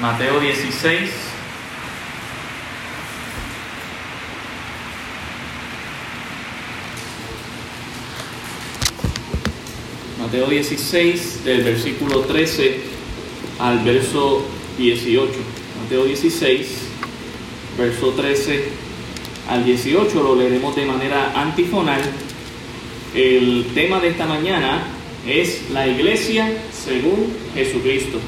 Mateo 16. Mateo 16, del versículo 13 al verso 18. Mateo 16, verso 13 al 18, lo leeremos de manera antifonal. El tema de esta mañana es la iglesia según Jesucristo.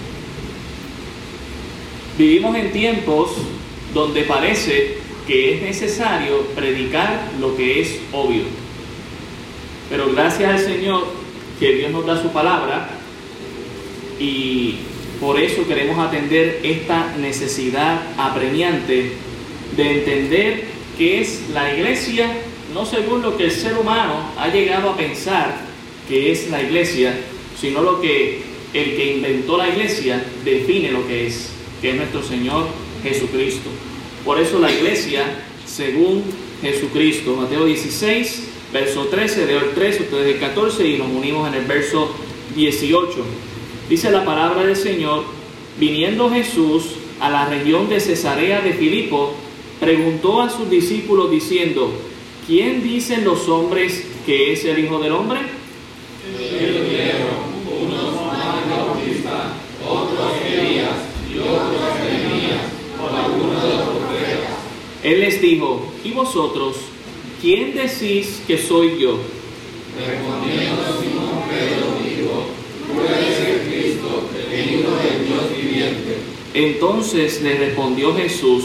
Vivimos en tiempos donde parece que es necesario predicar lo que es obvio. Pero gracias al Señor que Dios nos da su palabra y por eso queremos atender esta necesidad apremiante de entender qué es la iglesia, no según lo que el ser humano ha llegado a pensar que es la iglesia, sino lo que el que inventó la iglesia define lo que es, que es nuestro Señor Jesucristo. Por eso la iglesia, según Jesucristo, Mateo 16, verso 13, de el 13, ustedes el 14 y nos unimos en el verso 18. Dice la palabra del Señor, viniendo Jesús a la región de Cesarea de Filipo, preguntó a sus discípulos diciendo, ¿quién dicen los hombres que es el Hijo del Hombre? Él les dijo, ¿y vosotros quién decís que soy yo? Respondiendo Simón Pedro dijo, tú eres el Cristo, el Hijo del Dios viviente. Entonces le respondió Jesús,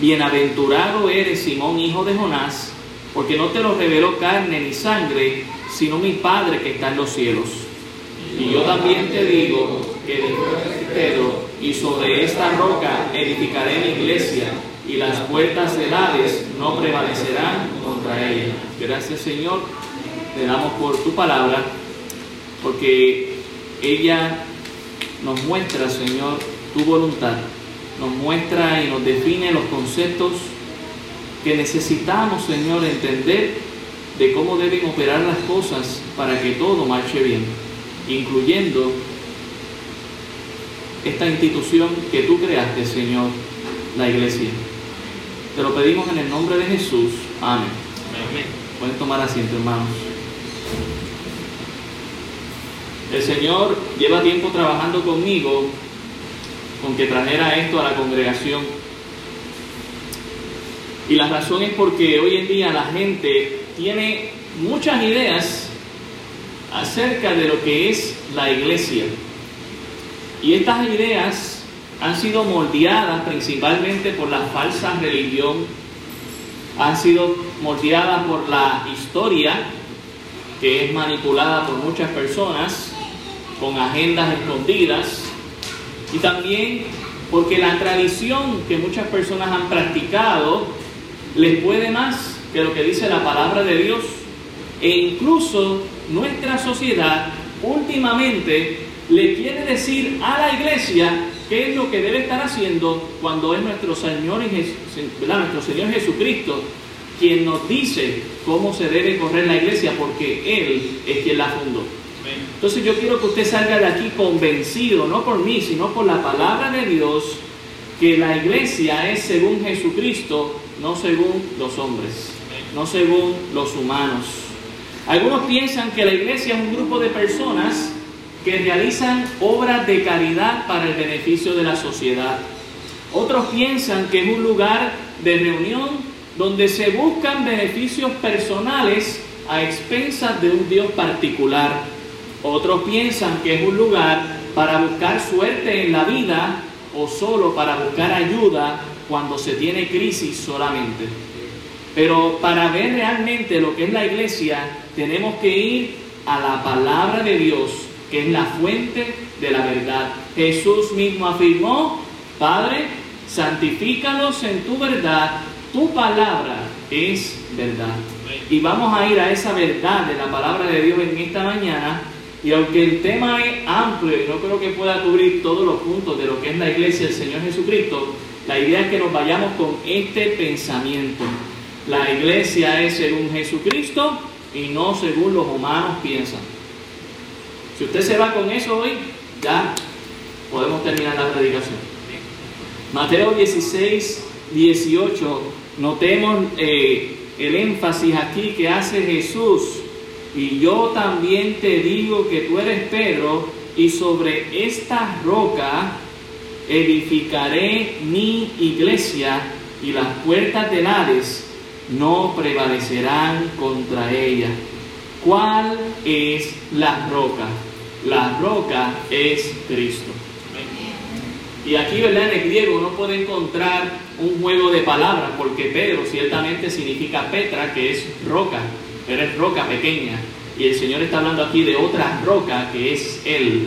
bienaventurado eres Simón, hijo de Jonás, porque no te lo reveló carne ni sangre, sino mi Padre que está en los cielos. Y yo también te digo que dijo Pedro, y sobre esta roca edificaré mi iglesia y las puertas del Hades no prevalecerán contra ella. Gracias Señor, te damos por tu palabra, porque ella nos muestra, Señor, tu voluntad, nos muestra y nos define los conceptos que necesitamos, Señor, entender de cómo deben operar las cosas para que todo marche bien, incluyendo esta institución que tú creaste, Señor, la iglesia. Te lo pedimos en el nombre de Jesús. Amén. Pueden tomar asiento, hermanos. El Señor lleva tiempo trabajando conmigo con que trajera esto a la congregación. Y la razón es porque hoy en día la gente tiene muchas ideas acerca de lo que es la iglesia. Y estas ideas han sido moldeadas principalmente por la falsa religión, han sido moldeadas por la historia que es manipulada por muchas personas con agendas escondidas y también porque la tradición que muchas personas han practicado les puede más que lo que dice la palabra de Dios. E incluso nuestra sociedad últimamente le quiere decir a la iglesia ¿Qué es lo que debe estar haciendo cuando es nuestro Señor, nuestro Señor Jesucristo quien nos dice cómo se debe correr la iglesia? Porque Él es quien la fundó. Entonces yo quiero que usted salga de aquí convencido, no por mí, sino por la palabra de Dios, que la iglesia es según Jesucristo, no según los hombres, no según los humanos. Algunos piensan que la iglesia es un grupo de personas que realizan obras de caridad para el beneficio de la sociedad. Otros piensan que es un lugar de reunión donde se buscan beneficios personales a expensas de un Dios particular. Otros piensan que es un lugar para buscar suerte en la vida o solo para buscar ayuda cuando se tiene crisis solamente. Pero para ver realmente lo que es la iglesia, tenemos que ir a la palabra de Dios que es la fuente de la verdad. Jesús mismo afirmó, Padre, santifícalos en tu verdad, tu palabra es verdad. Y vamos a ir a esa verdad de la palabra de Dios en esta mañana. Y aunque el tema es amplio y no creo que pueda cubrir todos los puntos de lo que es la iglesia del Señor Jesucristo, la idea es que nos vayamos con este pensamiento. La iglesia es según Jesucristo y no según los humanos piensan. Si usted se va con eso hoy, ya podemos terminar la predicación. Mateo 16, 18, notemos eh, el énfasis aquí que hace Jesús. Y yo también te digo que tú eres Pedro, y sobre esta roca edificaré mi iglesia, y las puertas del Hades no prevalecerán contra ella. ¿Cuál es la roca? La roca es Cristo. Y aquí, ¿verdad? En el griego uno puede encontrar un juego de palabras, porque Pedro ciertamente significa Petra, que es roca, pero es roca pequeña. Y el Señor está hablando aquí de otra roca que es Él.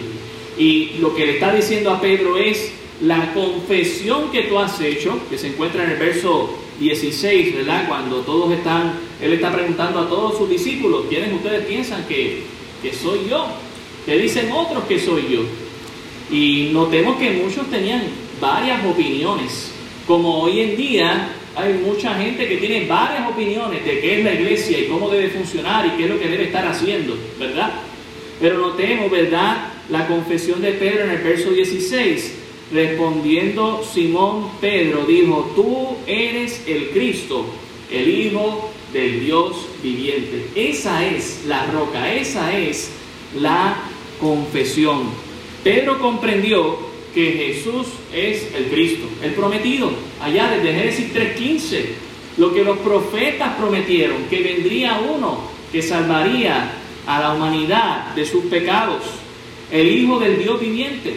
Y lo que le está diciendo a Pedro es la confesión que tú has hecho, que se encuentra en el verso 16, ¿verdad? Cuando todos están, Él está preguntando a todos sus discípulos, ¿quiénes ustedes piensan que, que soy yo? ¿Qué dicen otros que soy yo? Y notemos que muchos tenían varias opiniones, como hoy en día hay mucha gente que tiene varias opiniones de qué es la iglesia y cómo debe funcionar y qué es lo que debe estar haciendo, ¿verdad? Pero notemos, ¿verdad? La confesión de Pedro en el verso 16. Respondiendo Simón Pedro dijo, tú eres el Cristo, el Hijo del Dios viviente. Esa es la roca, esa es la confesión. Pedro comprendió que Jesús es el Cristo, el prometido, allá desde Génesis 3.15, lo que los profetas prometieron, que vendría uno que salvaría a la humanidad de sus pecados, el Hijo del Dios viviente,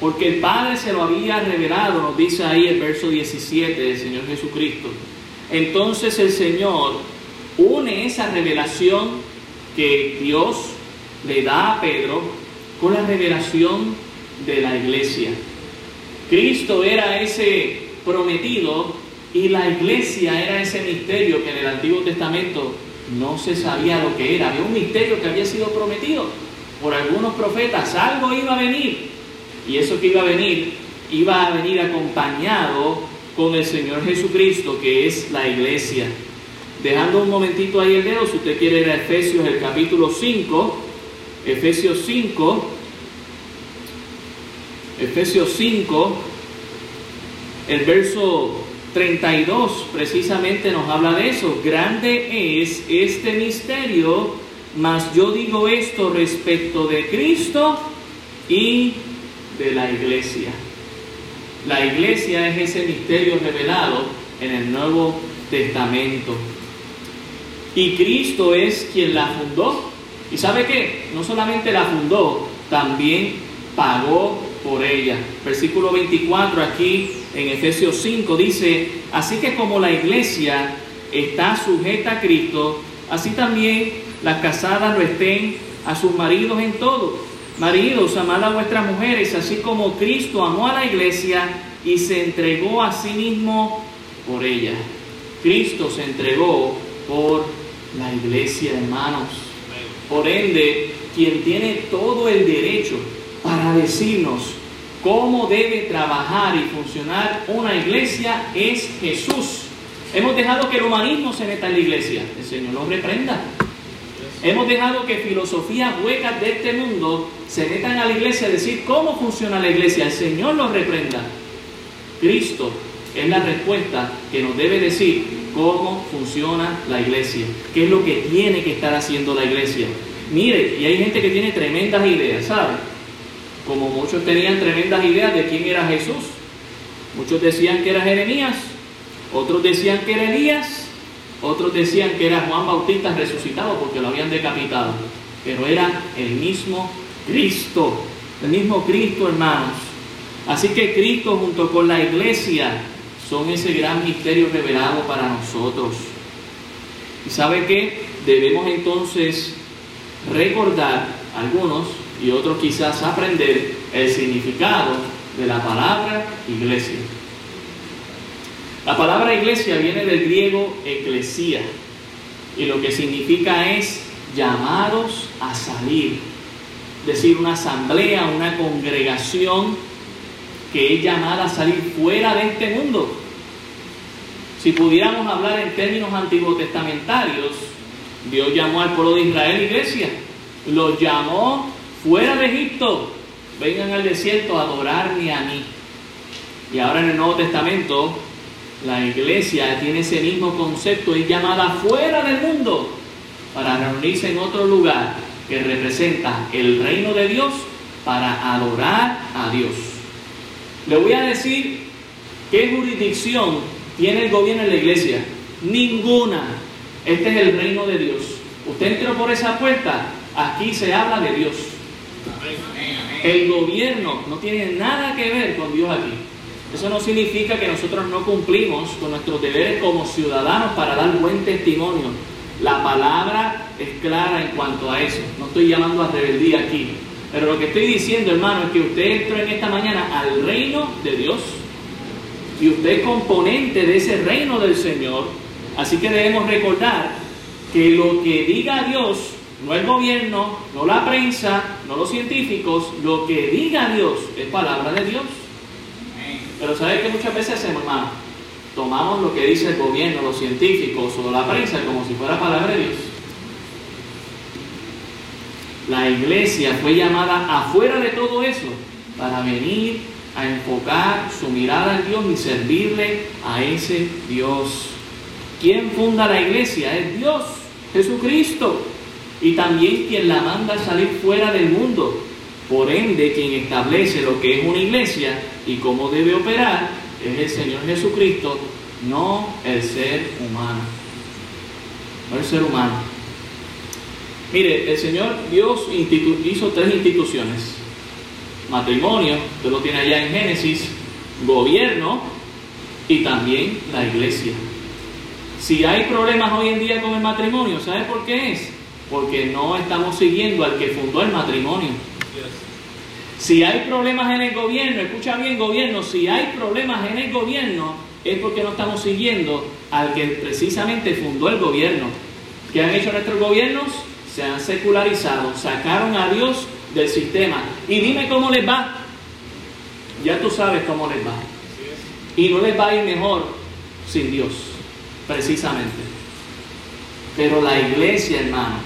porque el Padre se lo había revelado, nos dice ahí el verso 17 del Señor Jesucristo. Entonces el Señor une esa revelación que Dios le da a Pedro con la revelación de la iglesia. Cristo era ese prometido y la iglesia era ese misterio que en el Antiguo Testamento no se sabía lo que era. Había un misterio que había sido prometido por algunos profetas. Algo iba a venir. Y eso que iba a venir, iba a venir acompañado con el Señor Jesucristo, que es la iglesia. Dejando un momentito ahí el dedo, si usted quiere ir a Efesios el capítulo 5, Efesios 5, Efesios 5, el verso 32 precisamente nos habla de eso. Grande es este misterio, mas yo digo esto respecto de Cristo y de la iglesia. La iglesia es ese misterio revelado en el Nuevo Testamento. Y Cristo es quien la fundó ¿Y sabe qué? No solamente la fundó, también pagó por ella. Versículo 24 aquí en Efesios 5 dice, así que como la iglesia está sujeta a Cristo, así también las casadas lo estén a sus maridos en todo. Maridos, amad a vuestras mujeres, así como Cristo amó a la iglesia y se entregó a sí mismo por ella. Cristo se entregó por la iglesia, hermanos. Por ende, quien tiene todo el derecho para decirnos cómo debe trabajar y funcionar una iglesia es Jesús. Hemos dejado que el humanismo se meta en la iglesia. El Señor nos reprenda. Hemos dejado que filosofías huecas de este mundo se metan a la iglesia a decir cómo funciona la iglesia. El Señor nos reprenda. Cristo es la respuesta que nos debe decir cómo funciona la iglesia, qué es lo que tiene que estar haciendo la iglesia. Mire, y hay gente que tiene tremendas ideas, ¿sabe? Como muchos tenían tremendas ideas de quién era Jesús. Muchos decían que era Jeremías, otros decían que era Elías, otros decían que era Juan Bautista resucitado porque lo habían decapitado. Pero era el mismo Cristo, el mismo Cristo, hermanos. Así que Cristo junto con la iglesia son ese gran misterio revelado para nosotros. ¿Y sabe qué? Debemos entonces recordar algunos y otros quizás aprender el significado de la palabra iglesia. La palabra iglesia viene del griego eclesía y lo que significa es llamados a salir, es decir, una asamblea, una congregación que es llamada a salir fuera de este mundo. Si pudiéramos hablar en términos antiguos testamentarios, Dios llamó al pueblo de Israel iglesia, los llamó fuera de Egipto, vengan al desierto a adorarme a mí. Y ahora en el Nuevo Testamento, la iglesia tiene ese mismo concepto, es llamada fuera del mundo para reunirse en otro lugar que representa el reino de Dios para adorar a Dios. Le voy a decir qué jurisdicción tiene el gobierno en la iglesia. Ninguna. Este es el reino de Dios. Usted entró por esa puerta, aquí se habla de Dios. El gobierno no tiene nada que ver con Dios aquí. Eso no significa que nosotros no cumplimos con nuestros deberes como ciudadanos para dar buen testimonio. La palabra es clara en cuanto a eso. No estoy llamando a rebeldía aquí. Pero lo que estoy diciendo, hermano, es que usted entró en esta mañana al reino de Dios. Y usted es componente de ese reino del Señor. Así que debemos recordar que lo que diga Dios, no el gobierno, no la prensa, no los científicos, lo que diga Dios es palabra de Dios. Pero sabe que muchas veces, hermano, tomamos lo que dice el gobierno, los científicos o la prensa como si fuera palabra de Dios. La iglesia fue llamada afuera de todo eso para venir a enfocar su mirada en Dios y servirle a ese Dios. ¿Quién funda la iglesia? Es Dios, Jesucristo. Y también quien la manda a salir fuera del mundo. Por ende, quien establece lo que es una iglesia y cómo debe operar es el Señor Jesucristo, no el ser humano. No el ser humano. Mire, el Señor Dios hizo tres instituciones. Matrimonio, usted lo tiene allá en Génesis, gobierno y también la iglesia. Si hay problemas hoy en día con el matrimonio, ¿sabe por qué es? Porque no estamos siguiendo al que fundó el matrimonio. Si hay problemas en el gobierno, escucha bien gobierno, si hay problemas en el gobierno es porque no estamos siguiendo al que precisamente fundó el gobierno. ¿Qué han hecho nuestros gobiernos? Se han secularizado, sacaron a Dios del sistema. Y dime cómo les va. Ya tú sabes cómo les va. Y no les va a ir mejor sin Dios, precisamente. Pero la iglesia, hermano,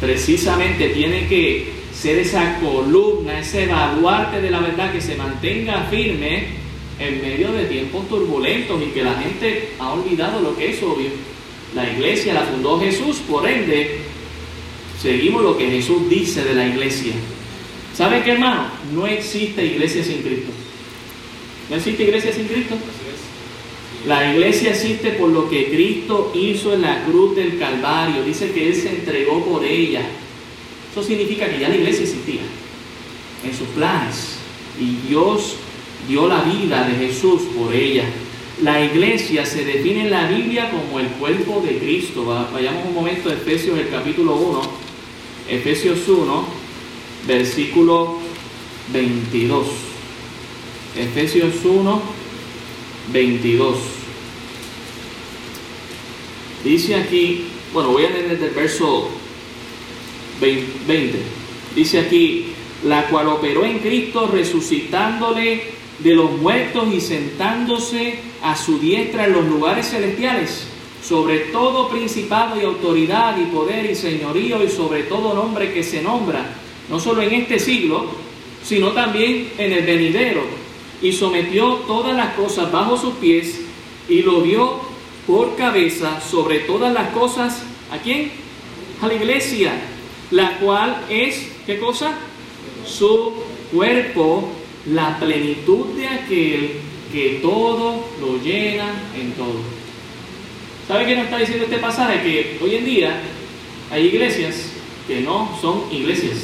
precisamente tiene que ser esa columna, ese baluarte de la verdad que se mantenga firme en medio de tiempos turbulentos y que la gente ha olvidado lo que es obvio. La iglesia la fundó Jesús, por ende, seguimos lo que Jesús dice de la iglesia. ¿Sabe qué, hermano? No existe iglesia sin Cristo. ¿No existe iglesia sin Cristo? La iglesia existe por lo que Cristo hizo en la cruz del Calvario. Dice que Él se entregó por ella. Eso significa que ya la iglesia existía en sus planes. Y Dios dio la vida de Jesús por ella. La iglesia se define en la Biblia como el cuerpo de Cristo. Vayamos un momento a Efesios, el capítulo 1. Efesios 1, versículo 22. Efesios 1, 22. Dice aquí, bueno, voy a leer desde el verso 20. Dice aquí, la cual operó en Cristo resucitándole de los muertos y sentándose a su diestra en los lugares celestiales, sobre todo principado y autoridad y poder y señorío y sobre todo nombre que se nombra, no solo en este siglo, sino también en el venidero, y sometió todas las cosas bajo sus pies y lo dio por cabeza sobre todas las cosas, ¿a quién? A la iglesia, la cual es, ¿qué cosa? Su cuerpo, la plenitud de aquel que todo lo llena en todo. ¿Sabe qué nos está diciendo este pasaje? Que hoy en día hay iglesias que no son iglesias,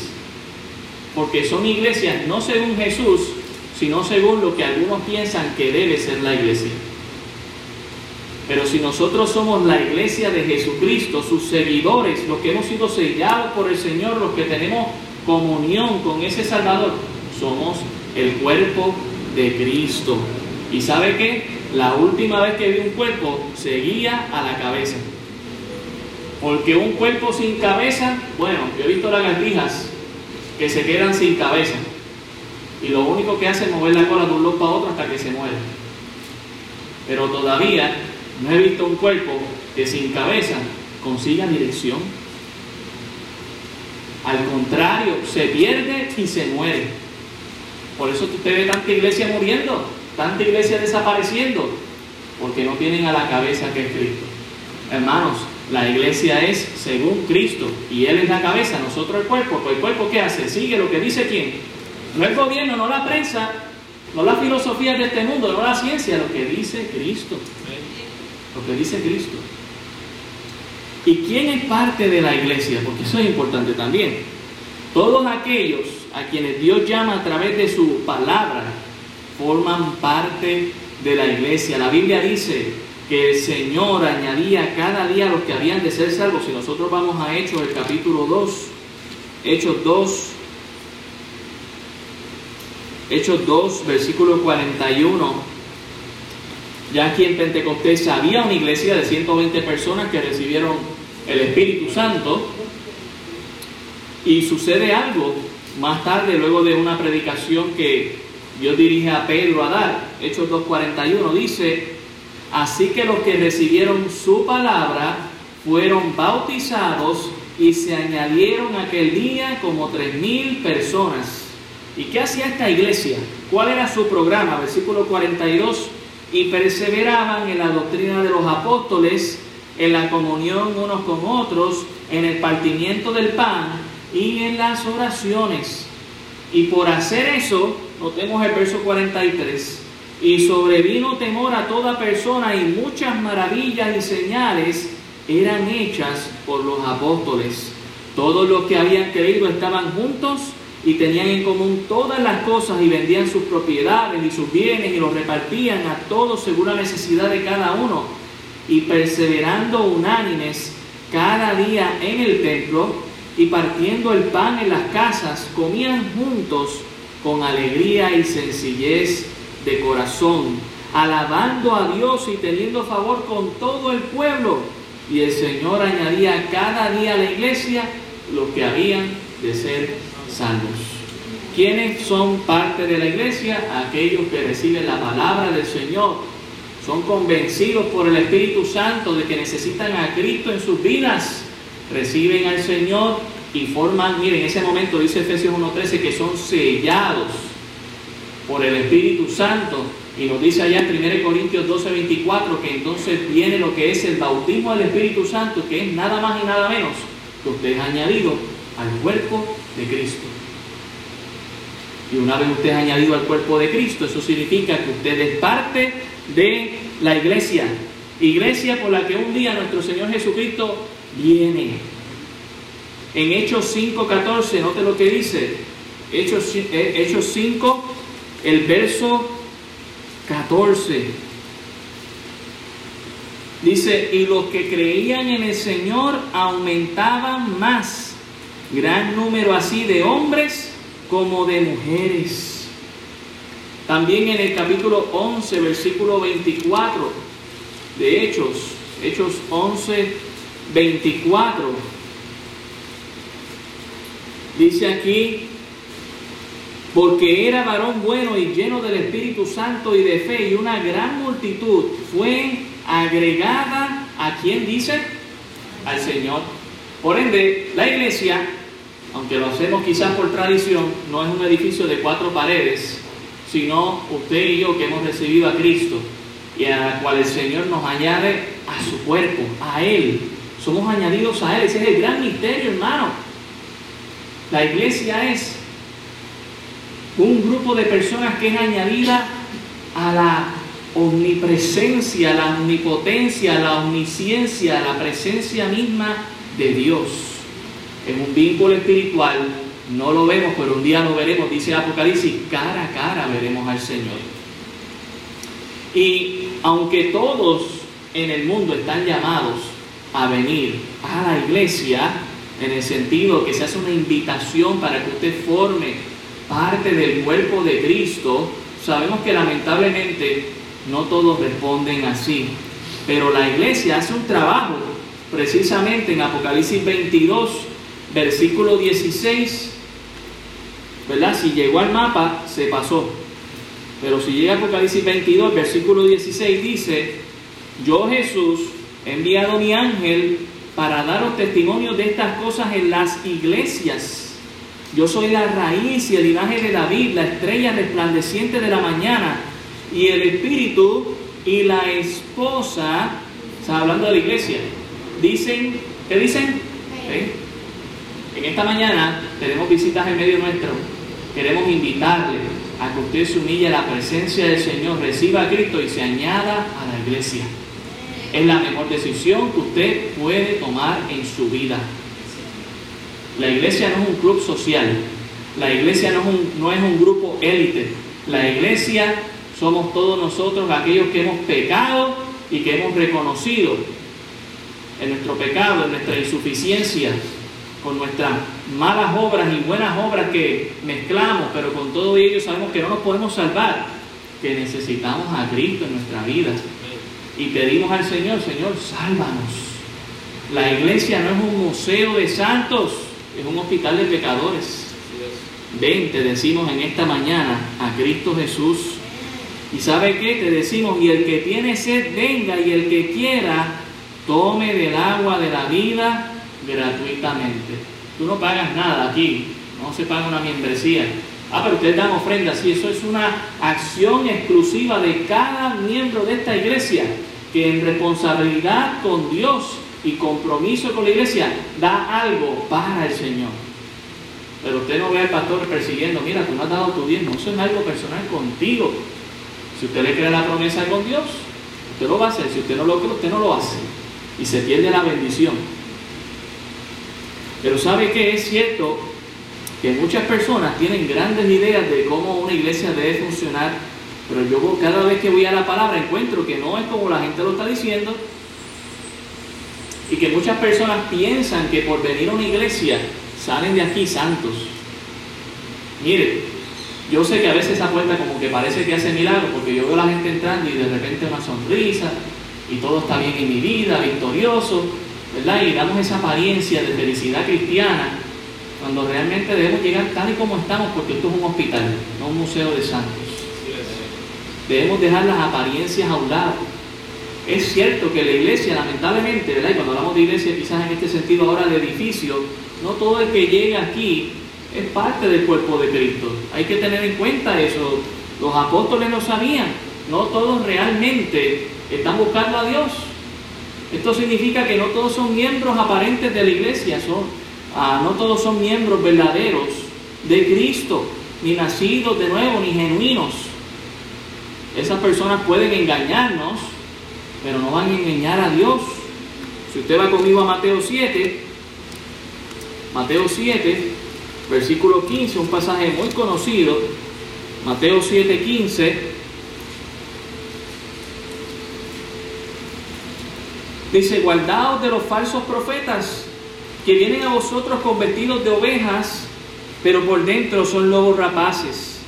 porque son iglesias no según Jesús, sino según lo que algunos piensan que debe ser la iglesia. Pero si nosotros somos la iglesia de Jesucristo, sus seguidores, los que hemos sido sellados por el Señor, los que tenemos comunión con ese Salvador, somos el cuerpo de Cristo. ¿Y sabe qué? La última vez que vi un cuerpo seguía a la cabeza. Porque un cuerpo sin cabeza, bueno, yo he visto lagartijas que se quedan sin cabeza y lo único que hace es mover la cola de un lado para otro hasta que se muere. Pero todavía no he visto un cuerpo que sin cabeza consiga dirección. Al contrario, se pierde y se muere. Por eso usted ve tanta iglesia muriendo, tanta iglesia desapareciendo, porque no tienen a la cabeza que es Cristo. Hermanos, la iglesia es según Cristo y Él es la cabeza, nosotros el cuerpo. Pues el cuerpo ¿qué hace? Sigue lo que dice quién. No el gobierno, no la prensa, no las filosofías de este mundo, no la ciencia, lo que dice Cristo. Lo que dice Cristo. ¿Y quién es parte de la iglesia? Porque eso es importante también. Todos aquellos a quienes Dios llama a través de su palabra forman parte de la iglesia. La Biblia dice que el Señor añadía cada día a los que habían de ser salvos. Si nosotros vamos a Hechos, el capítulo 2, Hechos 2, Hechos 2, versículo 41. Ya aquí en Pentecostés había una iglesia de 120 personas que recibieron el Espíritu Santo. Y sucede algo más tarde, luego de una predicación que Dios dirige a Pedro a dar. Hechos 2.41 dice, así que los que recibieron su palabra fueron bautizados y se añadieron aquel día como tres mil personas. ¿Y qué hacía esta iglesia? ¿Cuál era su programa? Versículo 42. Y perseveraban en la doctrina de los apóstoles, en la comunión unos con otros, en el partimiento del pan y en las oraciones. Y por hacer eso, notemos el verso 43, y sobrevino temor a toda persona y muchas maravillas y señales eran hechas por los apóstoles. Todos los que habían creído estaban juntos y tenían en común todas las cosas y vendían sus propiedades y sus bienes y los repartían a todos según la necesidad de cada uno y perseverando unánimes cada día en el templo y partiendo el pan en las casas comían juntos con alegría y sencillez de corazón, alabando a Dios y teniendo favor con todo el pueblo. Y el Señor añadía cada día a la iglesia los que habían de ser salvos. ¿Quiénes son parte de la iglesia? Aquellos que reciben la palabra del Señor. Son convencidos por el Espíritu Santo de que necesitan a Cristo en sus vidas. Reciben al Señor y forman, miren, en ese momento dice Efesios 1.13 que son sellados por el Espíritu Santo. Y nos dice allá en 1 Corintios 12.24 que entonces viene lo que es el bautismo del Espíritu Santo, que es nada más y nada menos que usted es añadido al cuerpo de Cristo. Y una vez usted es añadido al cuerpo de Cristo, eso significa que usted es parte de la iglesia. Iglesia por la que un día nuestro Señor Jesucristo viene. En Hechos 5.14, note lo que dice. Hechos, eh, Hechos 5, el verso 14. Dice, y los que creían en el Señor aumentaban más gran número así de hombres como de mujeres. También en el capítulo 11, versículo 24 de Hechos, Hechos 11, 24, dice aquí, porque era varón bueno y lleno del Espíritu Santo y de fe, y una gran multitud fue agregada a quien dice, al Señor. Por ende, la iglesia aunque lo hacemos quizás por tradición, no es un edificio de cuatro paredes, sino usted y yo que hemos recibido a Cristo y a la cual el Señor nos añade a su cuerpo, a Él. Somos añadidos a Él. Ese es el gran misterio, hermano. La iglesia es un grupo de personas que es añadida a la omnipresencia, a la omnipotencia, a la omnisciencia, a la presencia misma de Dios en un vínculo espiritual, no lo vemos, pero un día lo veremos, dice Apocalipsis, cara a cara veremos al Señor. Y aunque todos en el mundo están llamados a venir a la iglesia, en el sentido que se hace una invitación para que usted forme parte del cuerpo de Cristo, sabemos que lamentablemente no todos responden así. Pero la iglesia hace un trabajo, precisamente en Apocalipsis 22, versículo 16, ¿verdad? Si llegó al mapa, se pasó. Pero si llega a Apocalipsis 22, versículo 16 dice, yo Jesús he enviado mi ángel para daros testimonio de estas cosas en las iglesias. Yo soy la raíz y el linaje de David, la estrella resplandeciente de la mañana. Y el Espíritu y la esposa, está hablando de la iglesia, dicen, ¿qué dicen? En esta mañana tenemos visitas en medio nuestro. Queremos invitarle a que usted se humille a la presencia del Señor, reciba a Cristo y se añada a la iglesia. Es la mejor decisión que usted puede tomar en su vida. La iglesia no es un club social, la iglesia no es un, no es un grupo élite, la iglesia somos todos nosotros aquellos que hemos pecado y que hemos reconocido en nuestro pecado, en nuestra insuficiencia, con nuestras malas obras y buenas obras que mezclamos, pero con todo ello sabemos que no nos podemos salvar, que necesitamos a Cristo en nuestra vida. Y pedimos al Señor, Señor, sálvanos. La iglesia no es un museo de santos, es un hospital de pecadores. Ven, te decimos en esta mañana a Cristo Jesús. Y sabe qué? Te decimos, y el que tiene sed, venga, y el que quiera, tome del agua de la vida gratuitamente. Tú no pagas nada aquí, no se paga una membresía. Ah, pero ustedes dan ofrendas, sí, eso es una acción exclusiva de cada miembro de esta iglesia, que en responsabilidad con Dios y compromiso con la iglesia da algo para el Señor. Pero usted no ve al pastor persiguiendo, mira, tú no has dado tu diezmo, eso es algo personal contigo. Si usted le cree la promesa con Dios, usted lo va a hacer, si usted no lo cree, usted no lo hace. Y se pierde la bendición. Pero sabe que es cierto que muchas personas tienen grandes ideas de cómo una iglesia debe funcionar, pero yo cada vez que voy a la palabra encuentro que no es como la gente lo está diciendo y que muchas personas piensan que por venir a una iglesia salen de aquí santos. Mire, yo sé que a veces esa puerta como que parece que hace milagro, porque yo veo a la gente entrando y de repente una sonrisa y todo está bien en mi vida, victorioso, Y damos esa apariencia de felicidad cristiana cuando realmente debemos llegar tal y como estamos, porque esto es un hospital, no un museo de santos. Debemos dejar las apariencias a un lado. Es cierto que la iglesia, lamentablemente, ¿verdad? Y cuando hablamos de iglesia, quizás en este sentido ahora de edificio, no todo el que llega aquí es parte del cuerpo de Cristo. Hay que tener en cuenta eso. Los apóstoles lo sabían. No todos realmente están buscando a Dios. Esto significa que no todos son miembros aparentes de la iglesia, son, ah, no todos son miembros verdaderos de Cristo, ni nacidos de nuevo, ni genuinos. Esas personas pueden engañarnos, pero no van a engañar a Dios. Si usted va conmigo a Mateo 7, Mateo 7, versículo 15, un pasaje muy conocido, Mateo 7, 15. Dice, guardaos de los falsos profetas que vienen a vosotros con vestidos de ovejas, pero por dentro son lobos rapaces.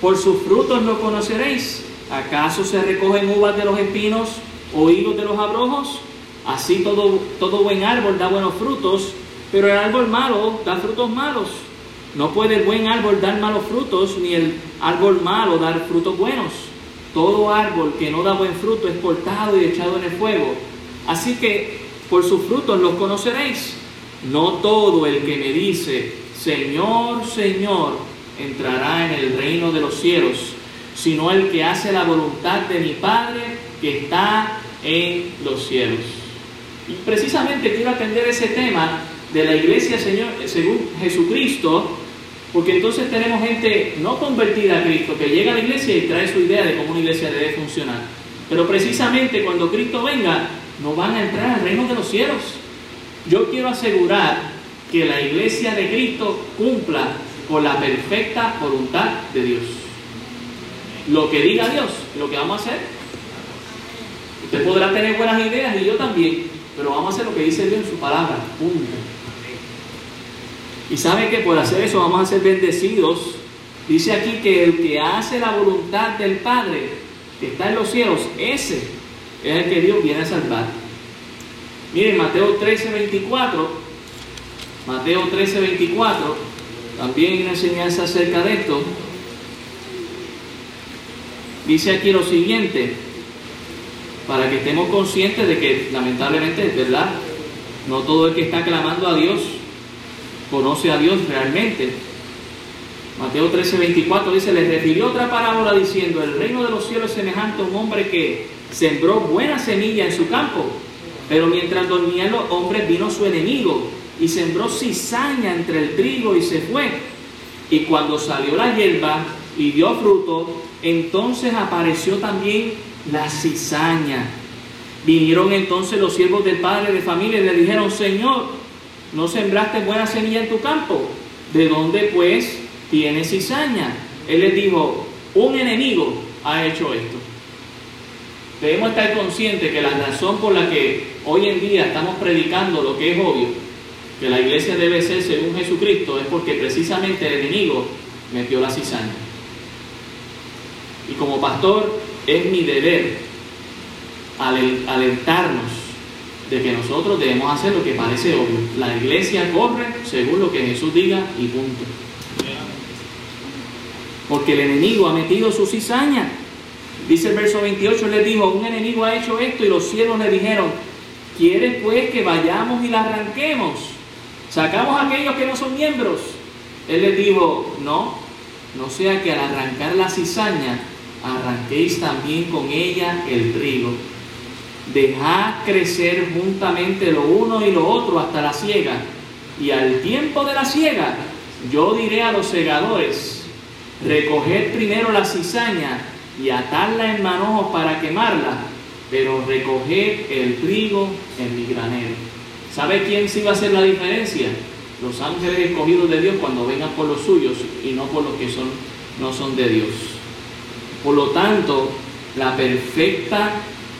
Por sus frutos no conoceréis. ¿Acaso se recogen uvas de los espinos o higos de los abrojos? Así todo, todo buen árbol da buenos frutos, pero el árbol malo da frutos malos. No puede el buen árbol dar malos frutos, ni el árbol malo dar frutos buenos. Todo árbol que no da buen fruto es cortado y echado en el fuego. Así que por sus frutos los conoceréis. No todo el que me dice, Señor, Señor, entrará en el reino de los cielos, sino el que hace la voluntad de mi Padre que está en los cielos. Y precisamente quiero atender ese tema de la iglesia Señor, según Jesucristo, porque entonces tenemos gente no convertida a Cristo que llega a la iglesia y trae su idea de cómo una iglesia debe funcionar. Pero precisamente cuando Cristo venga, no van a entrar al reino de los cielos. Yo quiero asegurar que la iglesia de Cristo cumpla con la perfecta voluntad de Dios. Lo que diga Dios, lo que vamos a hacer. Usted podrá tener buenas ideas y yo también, pero vamos a hacer lo que dice Dios en su palabra. Punto. Y sabe que por hacer eso vamos a ser bendecidos. Dice aquí que el que hace la voluntad del Padre que está en los cielos, ese es el que Dios viene a salvar. Miren, Mateo 13, 24, Mateo 13, 24, también una enseñanza acerca de esto. Dice aquí lo siguiente, para que estemos conscientes de que lamentablemente es verdad, no todo el que está clamando a Dios conoce a Dios realmente. Mateo 13, 24 dice, les refirió otra parábola diciendo, el reino de los cielos es semejante a un hombre que sembró buena semilla en su campo, pero mientras dormían los hombres vino su enemigo y sembró cizaña entre el trigo y se fue. Y cuando salió la hierba y dio fruto, entonces apareció también la cizaña. Vinieron entonces los siervos del padre de familia y le dijeron, Señor, ¿no sembraste buena semilla en tu campo? ¿De dónde pues tiene cizaña? Él les dijo, un enemigo ha hecho esto. Debemos estar conscientes que la razón por la que hoy en día estamos predicando lo que es obvio, que la iglesia debe ser según Jesucristo, es porque precisamente el enemigo metió la cizaña. Y como pastor es mi deber alentarnos de que nosotros debemos hacer lo que parece obvio. La iglesia corre según lo que Jesús diga y punto. Porque el enemigo ha metido su cizaña. Dice el verso 28, le dijo, un enemigo ha hecho esto y los cielos le dijeron, ¿quieres pues que vayamos y la arranquemos? Sacamos a aquellos que no son miembros. Él les dijo, no, no sea que al arrancar la cizaña arranquéis también con ella el trigo. Dejad crecer juntamente lo uno y lo otro hasta la siega. Y al tiempo de la siega, yo diré a los segadores, recoged primero la cizaña y atadla en manojos para quemarla, pero recoged el trigo en mi granero. ¿Sabe quién sí va a hacer la diferencia? Los ángeles escogidos de Dios cuando vengan por los suyos y no por los que no son de Dios. Por lo tanto, la perfecta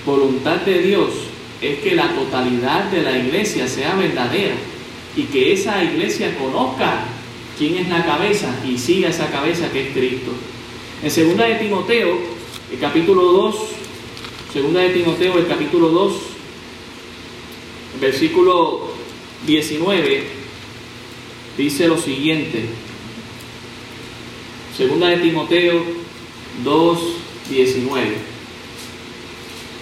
voluntad de Dios es que la totalidad de la iglesia sea verdadera y que esa iglesia conozca quién es la cabeza y siga esa cabeza que es Cristo. En segunda de Timoteo, el capítulo 2, segunda de Timoteo, el capítulo 2, versículo 19, dice lo siguiente. Segunda de Timoteo 2.19.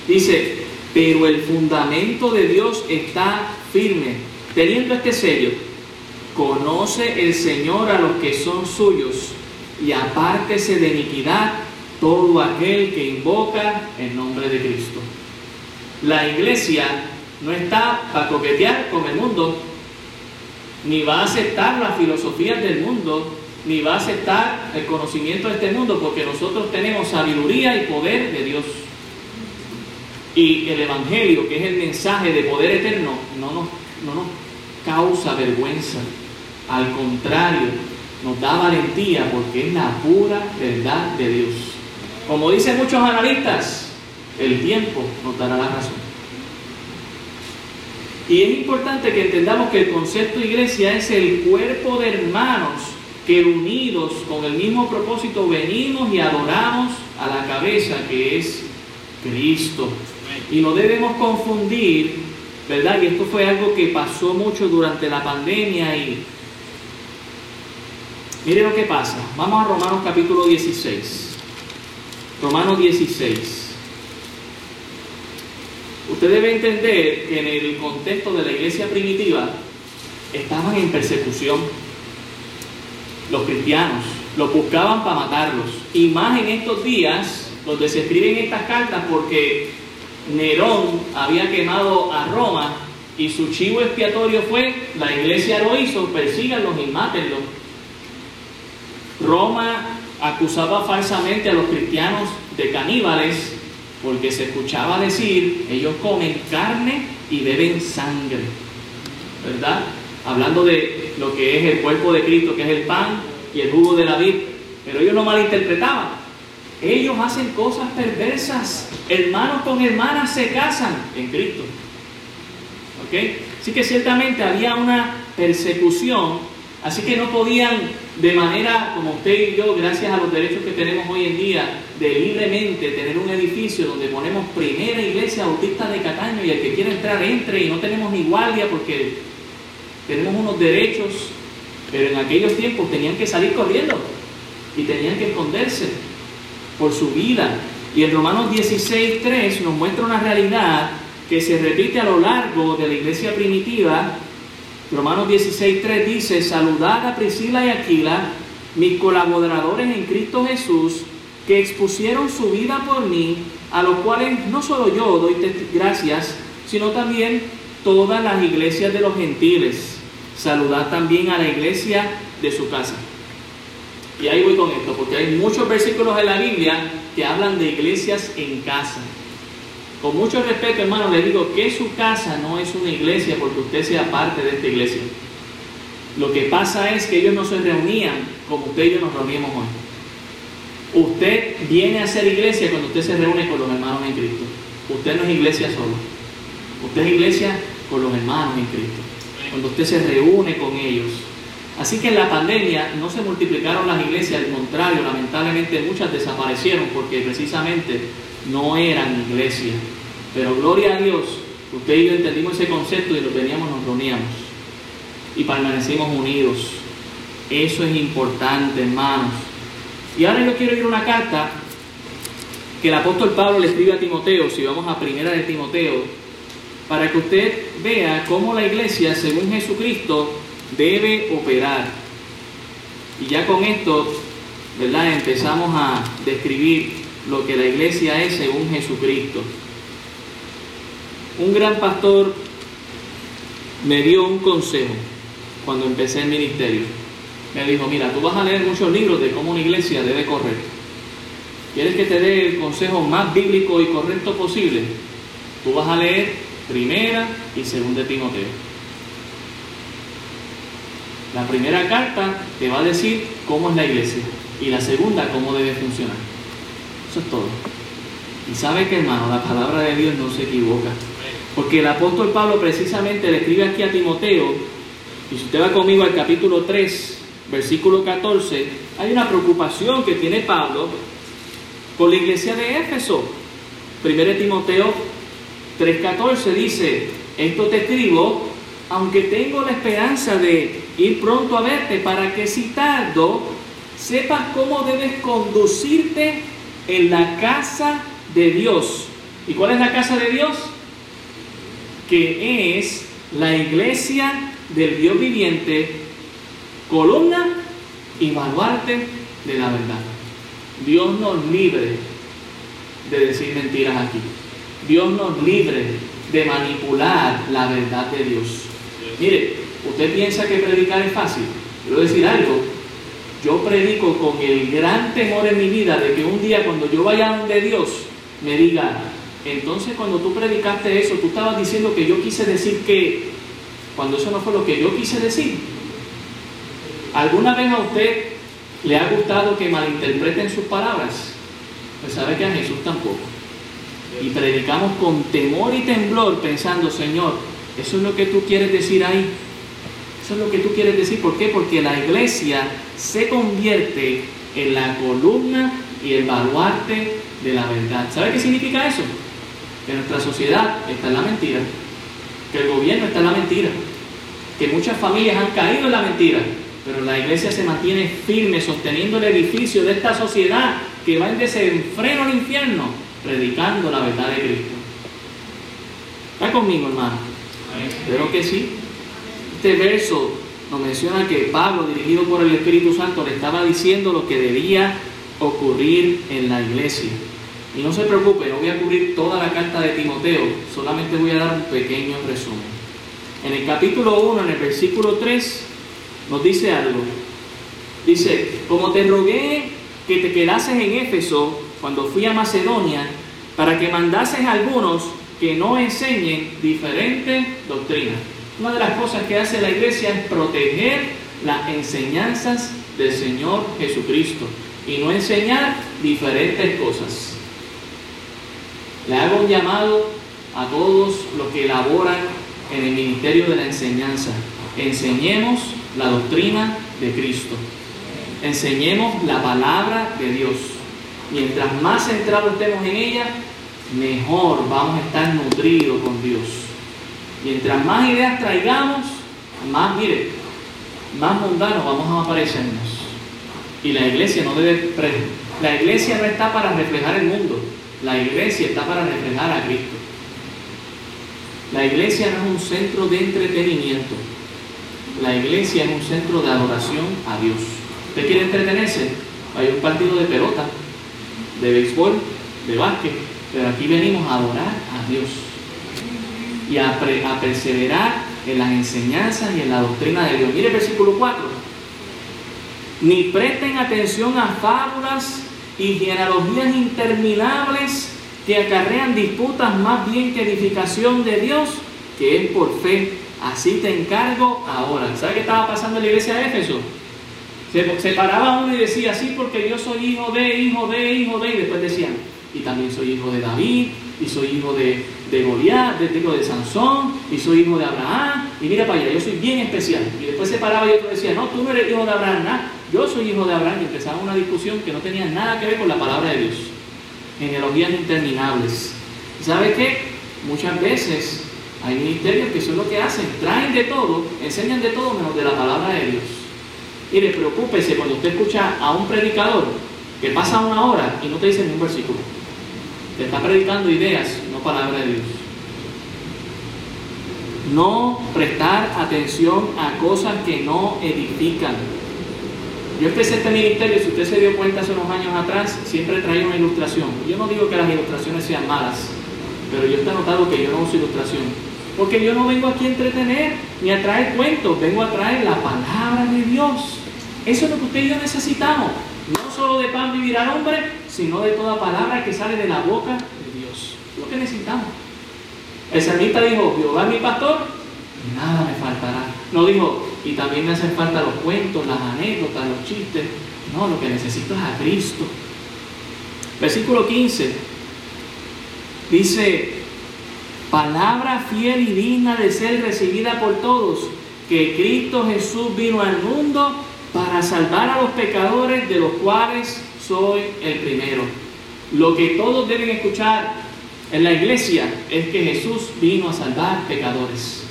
Dice, pero el fundamento de Dios está firme, teniendo este sello. Conoce el Señor a los que son suyos y apártese de iniquidad todo aquel que invoca el nombre de Cristo. La iglesia no está para coquetear con el mundo, ni va a aceptar las filosofías del mundo, ni va a aceptar el conocimiento de este mundo, porque nosotros tenemos sabiduría y poder de Dios. Y el Evangelio, que es el mensaje de poder eterno, no nos, no nos causa vergüenza. Al contrario, nos da valentía porque es la pura verdad de Dios. Como dicen muchos analistas, el tiempo nos dará la razón. Y es importante que entendamos que el concepto iglesia es el cuerpo de hermanos que unidos con el mismo propósito venimos y adoramos a la cabeza que es Cristo. Y no debemos confundir, ¿verdad? Y esto fue algo que pasó mucho durante la pandemia y mire lo que pasa. Vamos a Romanos capítulo 16. Romanos 16. Usted debe entender que en el contexto de la iglesia primitiva estaban en persecución los cristianos, los buscaban para matarlos. Y más en estos días, donde se escriben estas cartas, porque Nerón había quemado a Roma y su chivo expiatorio fue, la iglesia lo hizo, persíganlos y mátenlos. Roma acusaba falsamente a los cristianos de caníbales porque se escuchaba decir, ellos comen carne y beben sangre, ¿verdad? Hablando de lo que es el cuerpo de Cristo, que es el pan y el jugo de la vid. Pero ellos no malinterpretaban. Ellos hacen cosas perversas. Hermanos con hermanas se casan en Cristo. ¿Ok? Así que ciertamente había una persecución. Así que no podían de manera como usted y yo, gracias a los derechos que tenemos hoy en día, de libremente tener un edificio donde ponemos primera iglesia autista de Cataño y el que quiera entrar entre y no tenemos ni guardia porque tenemos unos derechos, pero en aquellos tiempos tenían que salir corriendo y tenían que esconderse por su vida. Y en Romanos 16.3 nos muestra una realidad que se repite a lo largo de la iglesia primitiva. Romanos 16.3 dice, saludad a Priscila y Aquila, mis colaboradores en Cristo Jesús, que expusieron su vida por mí, a los cuales no solo yo doy gracias, sino también todas las iglesias de los gentiles. Saludad también a la iglesia de su casa. Y ahí voy con esto, porque hay muchos versículos en la Biblia que hablan de iglesias en casa. Con mucho respeto, hermano, le digo que su casa no es una iglesia porque usted sea parte de esta iglesia. Lo que pasa es que ellos no se reunían como usted y yo nos reunimos hoy. Usted viene a ser iglesia cuando usted se reúne con los hermanos en Cristo. Usted no es iglesia solo. Usted es iglesia con los hermanos en Cristo. Cuando usted se reúne con ellos. Así que en la pandemia no se multiplicaron las iglesias, al contrario, lamentablemente muchas desaparecieron porque precisamente no eran iglesias. Pero gloria a Dios, usted y yo entendimos ese concepto y nos veníamos, nos reuníamos y permanecimos unidos. Eso es importante, hermanos. Y ahora yo quiero ir a una carta que el apóstol Pablo le escribe a Timoteo, si vamos a primera de Timoteo, para que usted vea cómo la iglesia, según Jesucristo, debe operar. Y ya con esto, ¿verdad? Empezamos a describir lo que la iglesia es según Jesucristo. Un gran pastor me dio un consejo cuando empecé el ministerio. Me dijo, mira, tú vas a leer muchos libros de cómo una iglesia debe correr. ¿Quieres que te dé el consejo más bíblico y correcto posible? Tú vas a leer primera y segunda de Timoteo. La primera carta te va a decir cómo es la iglesia y la segunda cómo debe funcionar. Eso es todo. Y sabe que hermano, la palabra de Dios no se equivoca. Porque el apóstol Pablo precisamente le escribe aquí a Timoteo, y si usted va conmigo al capítulo 3, versículo 14, hay una preocupación que tiene Pablo con la iglesia de Éfeso. 1 Timoteo 3:14 dice, esto te escribo, aunque tengo la esperanza de ir pronto a verte para que si tardo, sepas cómo debes conducirte en la casa de Dios. ¿Y cuál es la casa de Dios? Que es la iglesia del Dios viviente, columna y baluarte de la verdad. Dios nos libre de decir mentiras aquí. Dios nos libre de manipular la verdad de Dios. Mire, usted piensa que predicar es fácil. Quiero decir algo, yo predico con el gran temor en mi vida de que un día cuando yo vaya donde Dios me diga, entonces cuando tú predicaste eso, tú estabas diciendo que yo quise decir que, cuando eso no fue lo que yo quise decir. ¿Alguna vez a usted le ha gustado que malinterpreten sus palabras? Pues sabe que a Jesús tampoco. Y predicamos con temor y temblor pensando, Señor, eso es lo que tú quieres decir ahí. Eso es lo que tú quieres decir. ¿Por qué? Porque la iglesia se convierte en la columna y el baluarte de la verdad. ¿Sabe qué significa eso? Que nuestra sociedad está en la mentira, que el gobierno está en la mentira, que muchas familias han caído en la mentira, pero la iglesia se mantiene firme sosteniendo el edificio de esta sociedad que va en desenfreno al infierno, predicando la verdad de Cristo. ¿Está conmigo, hermano? Espero que sí. Este verso nos menciona que Pablo, dirigido por el Espíritu Santo, le estaba diciendo lo que debía ocurrir en la iglesia. Y no se preocupe, no voy a cubrir toda la carta de Timoteo, solamente voy a dar un pequeño resumen. En el capítulo 1, en el versículo 3, nos dice algo. Dice, como te rogué que te quedases en Éfeso cuando fui a Macedonia, para que mandases a algunos que no enseñen diferentes doctrinas. Una de las cosas que hace la iglesia es proteger las enseñanzas del Señor Jesucristo y no enseñar diferentes cosas. Le hago un llamado a todos los que elaboran en el ministerio de la enseñanza. Enseñemos la doctrina de Cristo. Enseñemos la palabra de Dios. Mientras más centrados estemos en ella, mejor vamos a estar nutridos con Dios. Mientras más ideas traigamos, más, mire, más mundanos vamos a aparecernos. Y la iglesia no debe, la iglesia no está para reflejar el mundo, la iglesia está para reflejar a Cristo. La iglesia no es un centro de entretenimiento, la iglesia es un centro de adoración a Dios. ¿Usted quiere entretenerse? Hay un partido de pelota, de béisbol, de básquet, pero aquí venimos a adorar a Dios y a, a perseverar en las enseñanzas y en la doctrina de Dios. Mire el versículo 4. Ni presten atención a fábulas y genealogías interminables que acarrean disputas más bien que edificación de Dios, que es por fe. Así te encargo ahora. ¿Sabe qué estaba pasando en la iglesia de Éfeso? Se, paraba uno y decía, sí, porque yo soy hijo de, hijo de, hijo de, y después decían, y también soy hijo de David, y soy hijo de, de Goliat, de, de Sansón, y soy hijo de Abraham, y mira para allá, yo soy bien especial. Y después se paraba y otro decía, no, tú no eres hijo de Abraham, nada, yo soy hijo de Abraham, y empezaba una discusión que no tenía nada que ver con la palabra de Dios. Genealogías interminables. ¿Sabe qué? Muchas veces hay ministerios que son lo que hacen, traen de todo, enseñan de todo menos de la palabra de Dios. Mire, preocúpese cuando usted escucha a un predicador que pasa una hora y no te dice ni un versículo. Te está predicando ideas, palabra de Dios. No prestar atención a cosas que no edifican. Yo empecé este ministerio, si usted se dio cuenta hace unos años atrás, siempre traía una ilustración. Yo no digo que las ilustraciones sean malas, pero yo he notado que yo no uso ilustración. Porque yo no vengo aquí a entretener ni a traer cuentos, vengo a traer la palabra de Dios. Eso es lo que usted y yo necesitamos. No solo de pan vivir al hombre, sino de toda palabra que sale de la boca lo que necesitamos. El salmista dijo, Jehová mi pastor, nada me faltará. No dijo, y también me hacen falta los cuentos, las anécdotas, los chistes. No, lo que necesito es a Cristo. Versículo 15. Dice, palabra fiel y digna de ser recibida por todos, que Cristo Jesús vino al mundo para salvar a los pecadores, de los cuales soy el primero. Lo que todos deben escuchar en la iglesia es que Jesús vino a salvar pecadores.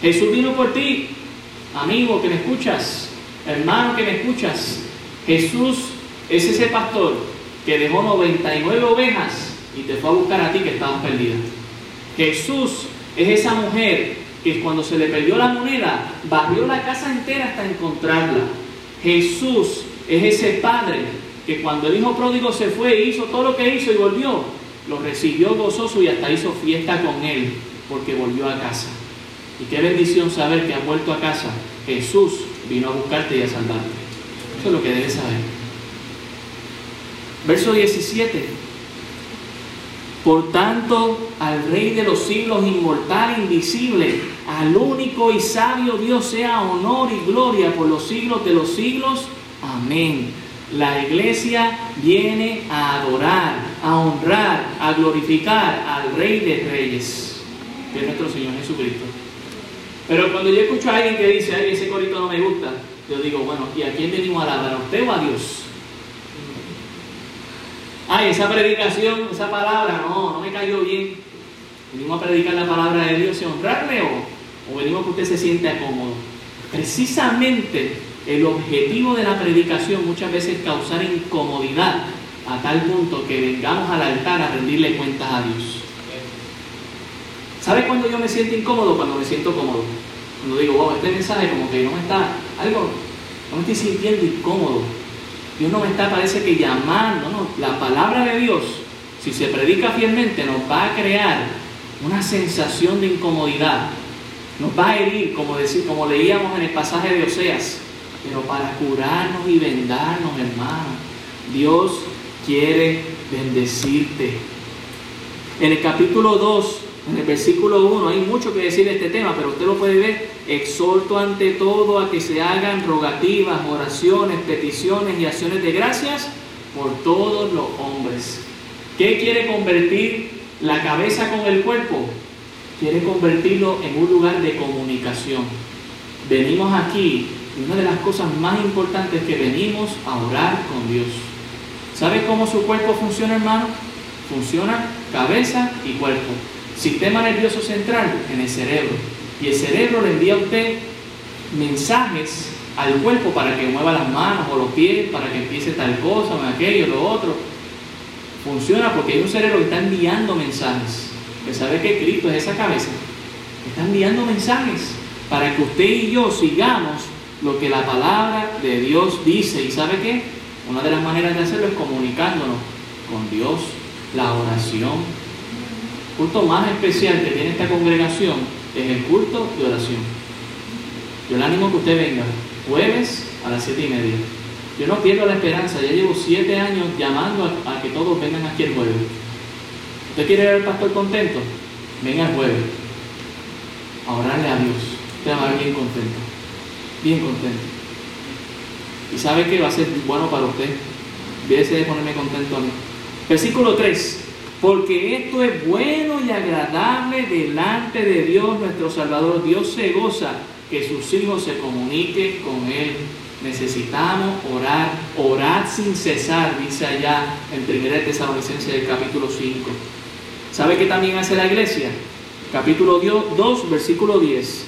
Jesús vino por ti, amigo que me escuchas, hermano que me escuchas. Jesús es ese pastor que dejó 99 ovejas y te fue a buscar a ti que estabas perdida. Jesús es esa mujer que cuando se le perdió la moneda, barrió la casa entera hasta encontrarla. Jesús es ese padre que cuando el hijo pródigo se fue hizo todo lo que hizo y volvió, lo recibió gozoso y hasta hizo fiesta con él porque volvió a casa. Y qué bendición saber que ha vuelto a casa. Jesús vino a buscarte y a salvarte. Eso es lo que debes saber. Verso 17. Por tanto, al Rey de los siglos, inmortal, invisible, al único y sabio Dios sea honor y gloria por los siglos de los siglos. Amén. La iglesia viene a adorar, a honrar, a glorificar al Rey de Reyes, que es nuestro Señor Jesucristo. Pero cuando yo escucho a alguien que dice, ay, ese corito no me gusta, yo digo, bueno, ¿y a quién venimos a alabar? ¿A usted o a Dios? Ay, esa predicación, esa palabra, no, no me cayó bien. ¿Venimos a predicar la palabra de Dios y honrarle o, o venimos que usted se siente cómodo? Precisamente el objetivo de la predicación muchas veces es causar incomodidad a tal punto que vengamos al altar a rendirle cuentas a Dios. ¿Sabe cuándo yo me siento incómodo? Cuando me siento cómodo. Cuando digo, wow, este mensaje como que no me está, algo, no me estoy sintiendo incómodo. Dios no me está, parece que llamando, no, la palabra de Dios, si se predica fielmente, nos va a crear una sensación de incomodidad. Nos va a herir, como, decir, como leíamos en el pasaje de Oseas pero para curarnos y vendarnos, hermano. Dios quiere bendecirte. En el capítulo 2, en el versículo 1, hay mucho que decir de este tema, pero usted lo puede ver. Exhorto ante todo a que se hagan rogativas, oraciones, peticiones y acciones de gracias por todos los hombres. ¿Qué quiere convertir la cabeza con el cuerpo? Quiere convertirlo en un lugar de comunicación. Venimos aquí y una de las cosas más importantes que venimos a orar con Dios. ¿Sabe cómo su cuerpo funciona, hermano? Funciona cabeza y cuerpo. Sistema nervioso central en el cerebro. Y el cerebro le envía a usted mensajes al cuerpo para que mueva las manos o los pies, para que empiece tal cosa o aquello, lo otro. Funciona porque hay un cerebro que está enviando mensajes. Que sabe que Cristo es esa cabeza. Está enviando mensajes para que usted y yo sigamos lo que la palabra de Dios dice. ¿Y sabe qué? Una de las maneras de hacerlo es comunicándonos con Dios, la oración. El culto más especial que tiene esta congregación es el culto de oración. Yo le animo que usted venga jueves a las siete y media. Yo no pierdo la esperanza, ya llevo siete años llamando a, que todos vengan aquí el jueves. ¿Usted quiere ver al pastor contento? Venga el jueves. A orarle a Dios. Usted va a ver bien contento. Bien contento. Y sabe que va a ser bueno para usted. Déjese de ponerme contento a mí. Versículo 3. Porque esto es bueno y agradable delante de Dios nuestro Salvador. Dios se goza que sus hijos se comuniquen con Él. Necesitamos orar, orar sin cesar, dice allá en 1 Tesalonicenses del capítulo 5. ¿Sabe qué también hace la iglesia? Capítulo 2, versículo 10.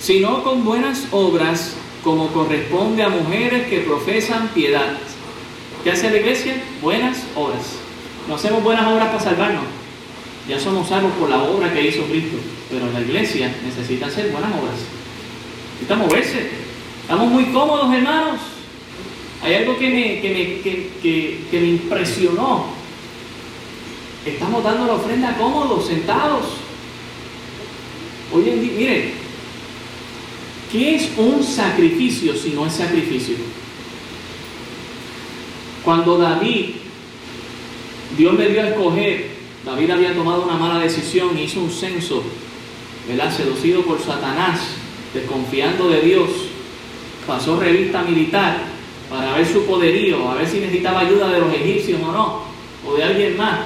Sino con buenas obras, como corresponde a mujeres que profesan piedad. ¿Qué hace la iglesia? Buenas obras. No hacemos buenas obras para salvarnos. Ya somos salvos por la obra que hizo Cristo. Pero la iglesia necesita hacer buenas obras. Necesita moverse. Estamos muy cómodos, hermanos. Hay algo que me, que me, me impresionó. Estamos dando la ofrenda cómodos, sentados. Hoy en día, mire, ¿qué es un sacrificio si no es sacrificio? Cuando David, Dios le dio a escoger, David había tomado una mala decisión y hizo un censo, ¿verdad? Seducido por Satanás, desconfiando de Dios, pasó revista militar para ver su poderío, a ver si necesitaba ayuda de los egipcios o no, o de alguien más.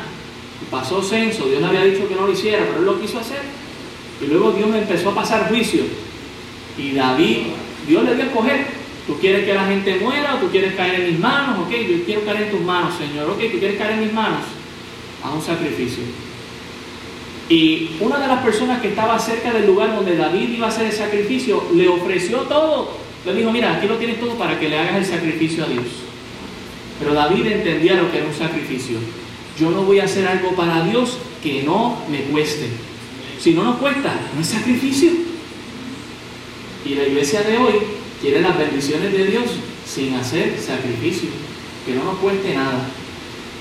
pasó censo, Dios le había dicho que no lo hiciera, pero él lo quiso hacer. Y luego Dios empezó a pasar juicio. Y David, Dios le dio a escoger ¿Tú quieres que la gente muera o tú quieres caer en mis manos? Ok, yo quiero caer en tus manos, Señor. Ok, ¿tú quieres caer en mis manos? Haz un sacrificio. Y una de las personas que estaba cerca del lugar donde David iba a hacer el sacrificio le ofreció todo. Le dijo, mira, aquí lo tienes todo para que le hagas el sacrificio a Dios. Pero David entendía lo que era un sacrificio. Yo no voy a hacer algo para Dios que no me cueste. Si no nos cuesta, no es sacrificio. Y la iglesia de hoy quiere las bendiciones de Dios sin hacer sacrificio, que no nos cueste nada.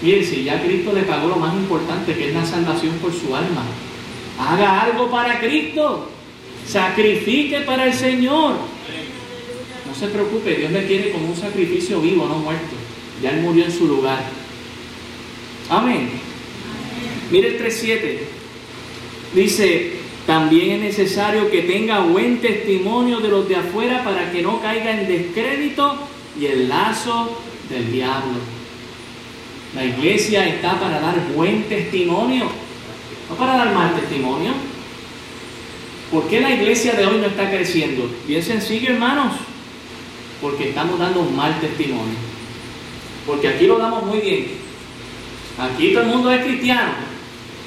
Mire, si ya Cristo le pagó lo más importante, que es la salvación por su alma, haga algo para Cristo, sacrifique para el Señor. No se preocupe, Dios le quiere como un sacrificio vivo, no muerto. Ya Él murió en su lugar. Amén. Mire el 3.7. Dice, también es necesario que tenga buen testimonio de los de afuera para que no caiga en descrédito y el lazo del diablo. La iglesia está para dar buen testimonio, no para dar mal testimonio. ¿Por qué la iglesia de hoy no está creciendo? Bien sencillo, hermanos. Porque estamos dando un mal testimonio. Porque aquí lo damos muy bien. Aquí todo el mundo es cristiano.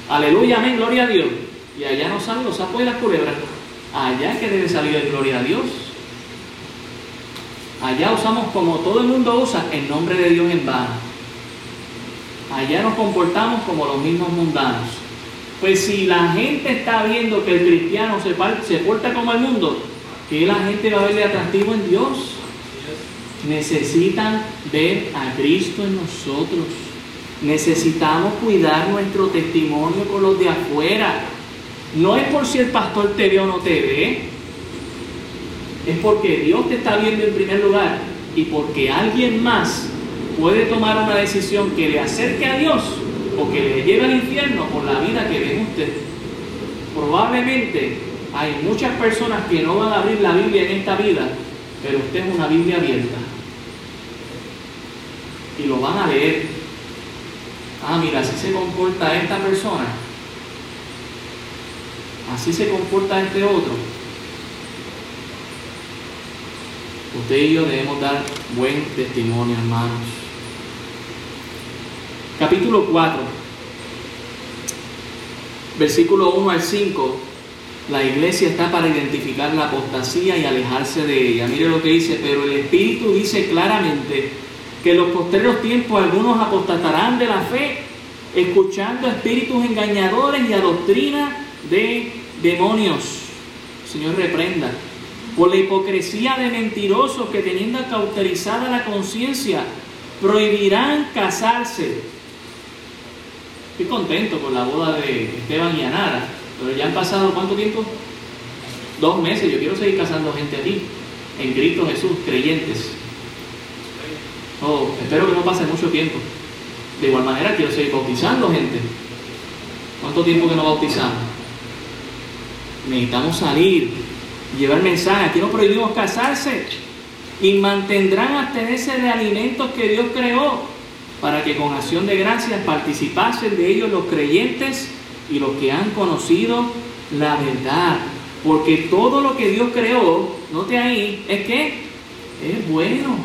Aleluya, amén, gloria a Dios y allá no salen los sapos y las culebras. Allá que debe salir de gloria a Dios. Allá usamos como todo el mundo usa el nombre de Dios en vano. Allá nos comportamos como los mismos mundanos. Pues si la gente está viendo que el cristiano se, se porta como el mundo, que la gente va a verle atractivo en Dios. Necesitan ver a Cristo en nosotros. Necesitamos cuidar nuestro testimonio con los de afuera. No es por si el pastor te ve o no te ve, es porque Dios te está viendo en primer lugar y porque alguien más puede tomar una decisión que le acerque a Dios o que le lleve al infierno por la vida que ve usted. Probablemente hay muchas personas que no van a abrir la Biblia en esta vida, pero usted es una Biblia abierta. Y lo van a leer. Ah, mira, así se comporta esta persona así se comporta este otro, usted y yo debemos dar buen testimonio, hermanos. Capítulo 4, versículo 1 al 5. La iglesia está para identificar la apostasía y alejarse de ella. Mire lo que dice, pero el Espíritu dice claramente que en los posteriores tiempos algunos apostatarán de la fe, escuchando espíritus engañadores y a doctrina de demonios. Señor reprenda. por la hipocresía de mentirosos que teniendo cauterizada la conciencia, prohibirán casarse. Estoy contento con la boda de Esteban y Anara, pero ya han pasado cuánto tiempo? Dos meses, yo quiero seguir casando gente aquí, en Cristo Jesús, creyentes. Oh, espero que no pase mucho tiempo. De igual manera quiero seguir bautizando gente. ¿Cuánto tiempo que no bautizamos? Necesitamos salir, llevar mensaje. Aquí no prohibimos casarse y mantendrán abstenerse de alimentos que Dios creó para que con acción de gracias participasen de ellos los creyentes y los que han conocido la verdad. Porque todo lo que Dios creó, note ahí, es que es bueno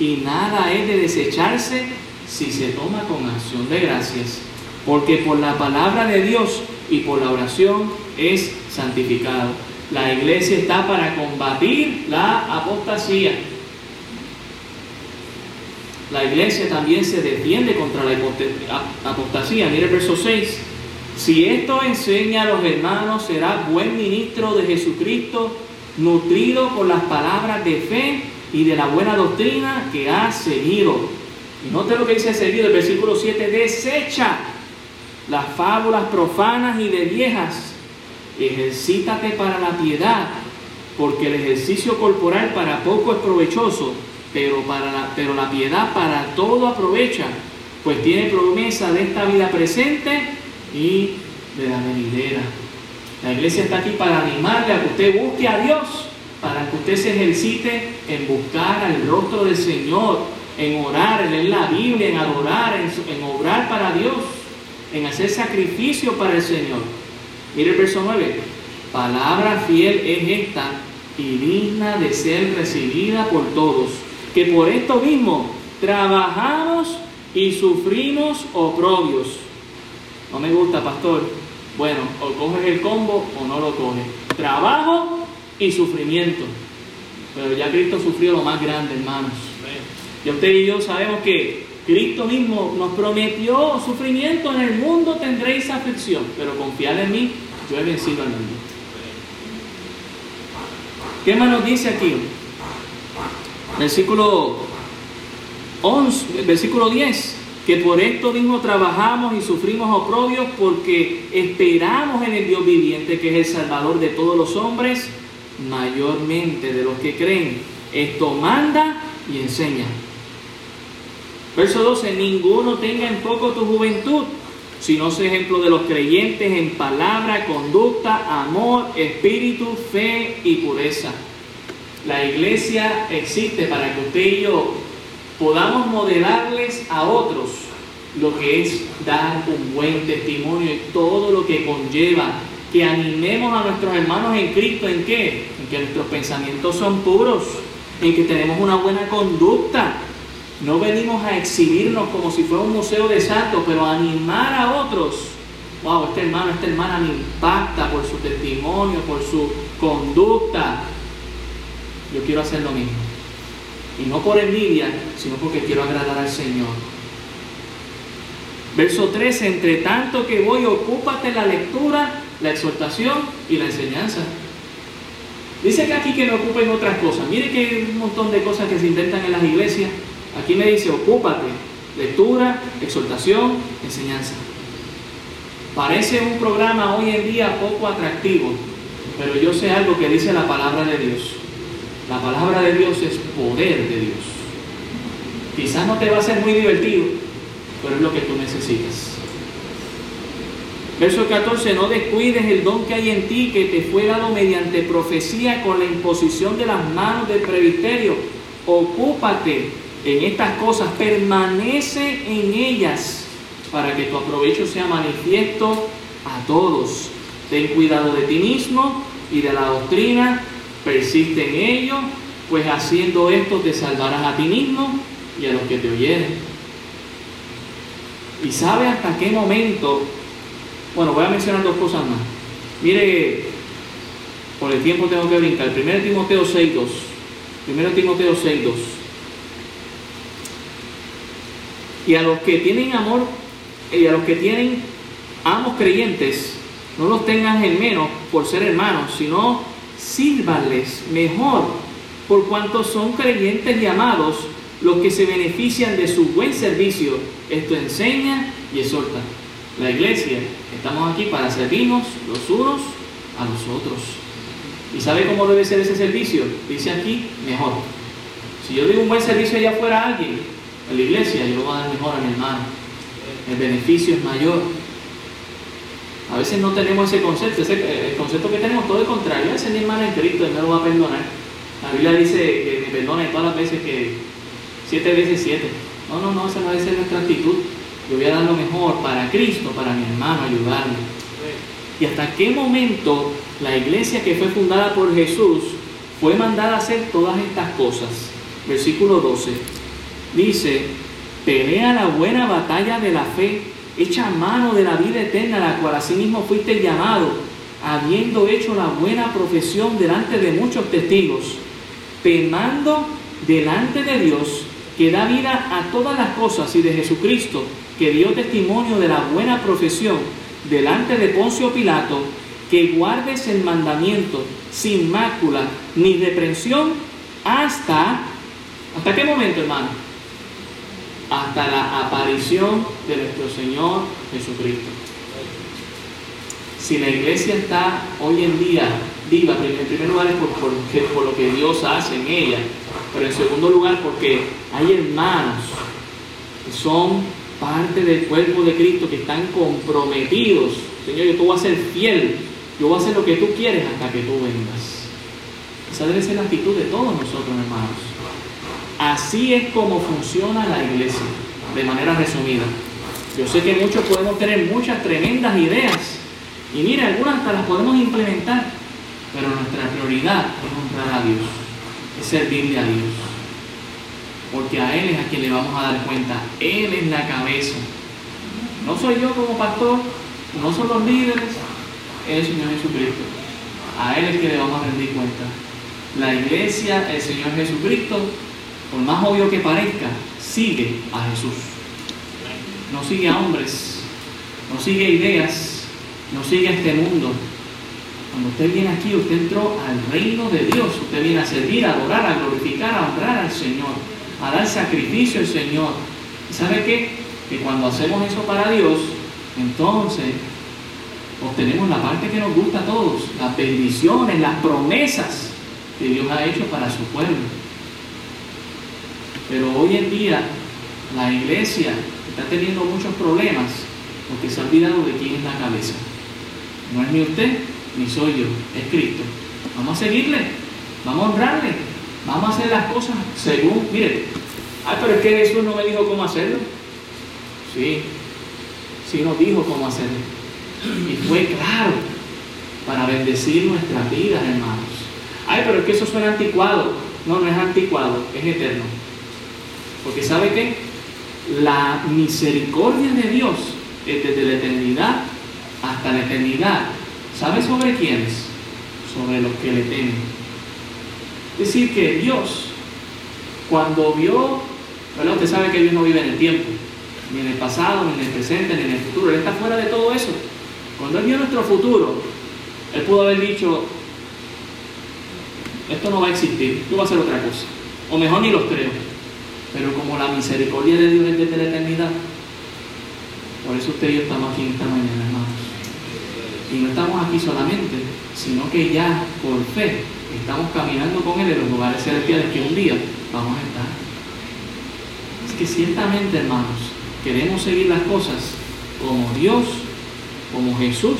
y nada es de desecharse si se toma con acción de gracias. Porque por la palabra de Dios y por la oración es santificado. La iglesia está para combatir la apostasía. La iglesia también se defiende contra la apostasía. Mire el verso 6. Si esto enseña a los hermanos, será buen ministro de Jesucristo, nutrido por las palabras de fe y de la buena doctrina que ha seguido. Y note lo que dice seguido, el versículo 7, desecha las fábulas profanas y de viejas, ejercítate para la piedad, porque el ejercicio corporal para poco es provechoso, pero, para la, pero la piedad para todo aprovecha, pues tiene promesa de esta vida presente y de la venidera. La iglesia está aquí para animarle a que usted busque a Dios, para que usted se ejercite en buscar al rostro del Señor, en orar, en leer la Biblia, en adorar, en, en obrar para Dios, en hacer sacrificio para el Señor. Mire el verso 9. Palabra fiel es esta y digna de ser recibida por todos, que por esto mismo trabajamos y sufrimos oprobios no me gusta, pastor. Bueno, o coges el combo o no lo coges. Trabajo y sufrimiento. Pero ya Cristo sufrió lo más grande, hermanos. Y usted y yo sabemos que Cristo mismo nos prometió sufrimiento. En el mundo tendréis aflicción, pero confiad en mí, yo he vencido al mundo. ¿Qué más nos dice aquí? Versículo 11, versículo 10 que por esto mismo trabajamos y sufrimos oprobios porque esperamos en el Dios viviente, que es el Salvador de todos los hombres, mayormente de los que creen. Esto manda y enseña. Verso 12, ninguno tenga en poco tu juventud, sino sea ejemplo de los creyentes en palabra, conducta, amor, espíritu, fe y pureza. La iglesia existe para que usted y yo podamos modelarles a otros lo que es dar un buen testimonio y todo lo que conlleva, que animemos a nuestros hermanos en Cristo en qué? En que nuestros pensamientos son puros, en que tenemos una buena conducta. No venimos a exhibirnos como si fuera un museo de santos, pero a animar a otros. Wow, este hermano, esta hermana me impacta por su testimonio, por su conducta. Yo quiero hacer lo mismo. Y no por envidia, sino porque quiero agradar al Señor. Verso 13, entre tanto que voy, ocúpate la lectura, la exhortación y la enseñanza. Dice que aquí que me ocupen otras cosas. Mire que hay un montón de cosas que se intentan en las iglesias. Aquí me dice, ocúpate, lectura, exhortación, enseñanza. Parece un programa hoy en día poco atractivo, pero yo sé algo que dice la palabra de Dios. La palabra de Dios es poder de Dios. Quizás no te va a ser muy divertido, pero es lo que tú necesitas. Verso 14, no descuides el don que hay en ti, que te fue dado mediante profecía con la imposición de las manos del presbiterio. Ocúpate en estas cosas, permanece en ellas, para que tu aprovecho sea manifiesto a todos. Ten cuidado de ti mismo y de la doctrina persiste en ello, pues haciendo esto te salvarás a ti mismo y a los que te oyeren. ¿Y sabe hasta qué momento? Bueno, voy a mencionar dos cosas más. Mire, por el tiempo tengo que brincar. Primero Timoteo 6.2. Primero Timoteo 6.2. Y a los que tienen amor, y a los que tienen amos creyentes, no los tengas en menos por ser hermanos, sino sírvanles mejor, por cuanto son creyentes y amados los que se benefician de su buen servicio. Esto enseña y exhorta. La iglesia, estamos aquí para servirnos los unos a los otros. ¿Y sabe cómo debe ser ese servicio? Dice aquí, mejor. Si yo doy un buen servicio allá afuera a alguien, la iglesia, yo voy a dar mejor a mi hermano. El beneficio es mayor. A veces no tenemos ese concepto, ese, el concepto que tenemos todo el contrario. Ese mi hermano en Cristo, Él me lo va a perdonar. La Biblia dice que me perdone todas las veces que siete veces siete. No, no, no, esa no debe ser nuestra actitud. Yo voy a dar lo mejor para Cristo, para mi hermano, ayudarle. ¿Y hasta qué momento la iglesia que fue fundada por Jesús fue mandada a hacer todas estas cosas? Versículo 12. Dice, pelea la buena batalla de la fe, echa mano de la vida eterna, a la cual asimismo fuiste llamado, habiendo hecho la buena profesión delante de muchos testigos, temando delante de Dios que da vida a todas las cosas y de Jesucristo, que dio testimonio de la buena profesión delante de Poncio Pilato, que guardes el mandamiento sin mácula ni reprensión hasta, ¿hasta qué momento, hermano? Hasta la aparición de nuestro Señor Jesucristo. Si la iglesia está hoy en día viva, en primer lugar es por, por lo que Dios hace en ella, pero en segundo lugar porque hay hermanos que son parte del cuerpo de Cristo que están comprometidos. Señor, yo te voy a ser fiel, yo voy a hacer lo que tú quieres hasta que tú vengas. Esa debe ser la actitud de todos nosotros, hermanos. Así es como funciona la iglesia, de manera resumida. Yo sé que muchos podemos tener muchas tremendas ideas y mire, algunas hasta las podemos implementar, pero nuestra prioridad es honrar a Dios, es servirle a Dios porque a Él es a quien le vamos a dar cuenta. Él es la cabeza. No soy yo como pastor, no son los líderes, es el Señor Jesucristo. A Él es que le vamos a rendir cuenta. La iglesia, el Señor Jesucristo, por más obvio que parezca, sigue a Jesús. No sigue a hombres, no sigue ideas, no sigue a este mundo. Cuando usted viene aquí, usted entró al reino de Dios. Usted viene a servir, a adorar, a glorificar, a honrar al Señor a dar sacrificio al Señor. ¿Y sabe qué? Que cuando hacemos eso para Dios, entonces obtenemos la parte que nos gusta a todos, las bendiciones, las promesas que Dios ha hecho para su pueblo. Pero hoy en día la iglesia está teniendo muchos problemas porque se ha olvidado de quién es la cabeza. No es ni usted ni soy yo, es Cristo. Vamos a seguirle, vamos a honrarle, Vamos a hacer las cosas según, mire, ay, pero es que Jesús no me dijo cómo hacerlo. Sí, sí nos dijo cómo hacerlo. Y fue claro para bendecir nuestras vidas, hermanos. Ay, pero es que eso suena anticuado. No, no es anticuado, es eterno. Porque ¿sabe qué? La misericordia de Dios es desde la eternidad hasta la eternidad. ¿Sabe sobre quiénes? Sobre los que le temen. Es decir, que Dios, cuando vio, ¿verdad? Usted sabe que Dios no vive en el tiempo, ni en el pasado, ni en el presente, ni en el futuro. Él está fuera de todo eso. Cuando Él vio nuestro futuro, Él pudo haber dicho, esto no va a existir, yo voy a hacer otra cosa. O mejor ni los creo. Pero como la misericordia de Dios es desde la eternidad, por eso usted y yo estamos aquí esta mañana, hermanos. Y no estamos aquí solamente, sino que ya por fe estamos caminando con Él en los lugares celestiales que un día vamos a estar. Es que ciertamente, hermanos, queremos seguir las cosas como Dios, como Jesús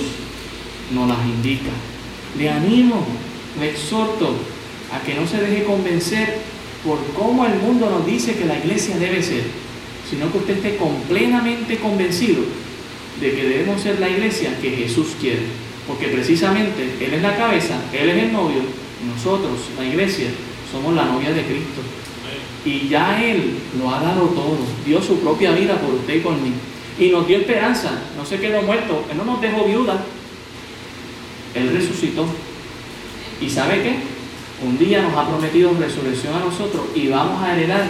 nos las indica. Le animo, le exhorto a que no se deje convencer por cómo el mundo nos dice que la iglesia debe ser, sino que usted esté completamente convencido de que debemos ser la iglesia que Jesús quiere. Porque precisamente Él es la cabeza, Él es el novio, nosotros, la iglesia, somos la novia de Cristo. Y ya Él lo ha dado todo, dio su propia vida por usted y por mí. Y nos dio esperanza, no se quedó muerto, Él no nos dejó viuda, Él resucitó. ¿Y sabe qué? Un día nos ha prometido resurrección a nosotros y vamos a heredar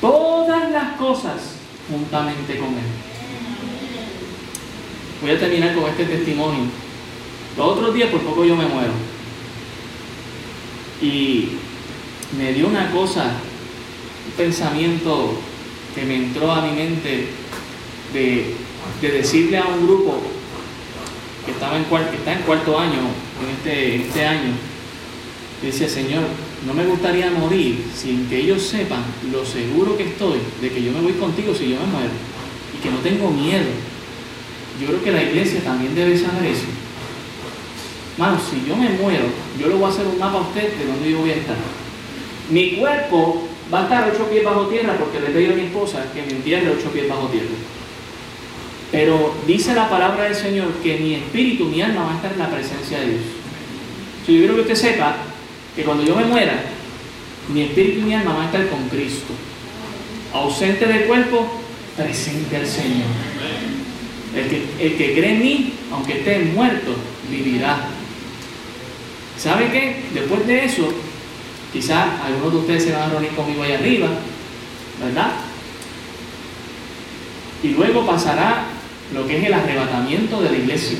todas las cosas juntamente con Él. Voy a terminar con este testimonio. Los otros días por poco yo me muero. Y me dio una cosa, un pensamiento que me entró a mi mente de, decirle a un grupo que está en cuarto año, en este, este año, decía, Señor, no me gustaría morir sin que ellos sepan lo seguro que estoy de que yo me voy contigo si yo me muero y que no tengo miedo. Yo creo que la iglesia también debe saber eso. Mano, si yo me muero, yo le voy a hacer un mapa a usted de dónde yo voy a estar. Mi cuerpo va a estar ocho pies bajo tierra porque le pedí a mi esposa que me entierre ocho pies bajo tierra. Pero dice la palabra del Señor que mi espíritu, mi alma va a estar en la presencia de Dios. Si yo quiero que usted sepa que cuando yo me muera, mi espíritu y mi alma van a estar con Cristo. Ausente del cuerpo, presente al Señor. El que, el que cree en mí, aunque esté muerto, vivirá. ¿Sabe qué? Después de eso, quizás algunos de ustedes se van a reunir conmigo ahí arriba, ¿verdad? Y luego pasará lo que es el arrebatamiento de la iglesia.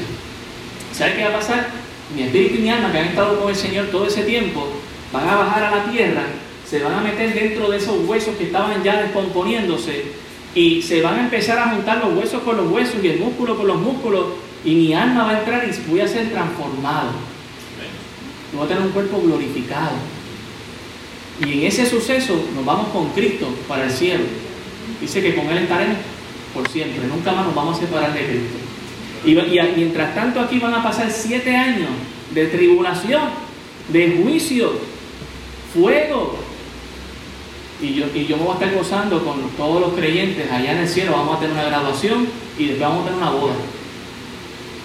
¿Sabe qué va a pasar? Mi espíritu y mi alma que han estado con el Señor todo ese tiempo van a bajar a la tierra, se van a meter dentro de esos huesos que estaban ya descomponiéndose y se van a empezar a juntar los huesos con los huesos y el músculo con los músculos y mi alma va a entrar y voy a ser transformado. Voy a tener un cuerpo glorificado. Y en ese suceso nos vamos con Cristo para el cielo. Dice que con Él estaremos por siempre. Nunca más nos vamos a separar de Cristo. Y, mientras tanto aquí van a pasar siete años de tribulación, de juicio, fuego. Y yo, y yo me voy a estar gozando con todos los creyentes allá en el cielo. Vamos a tener una graduación y después vamos a tener una boda.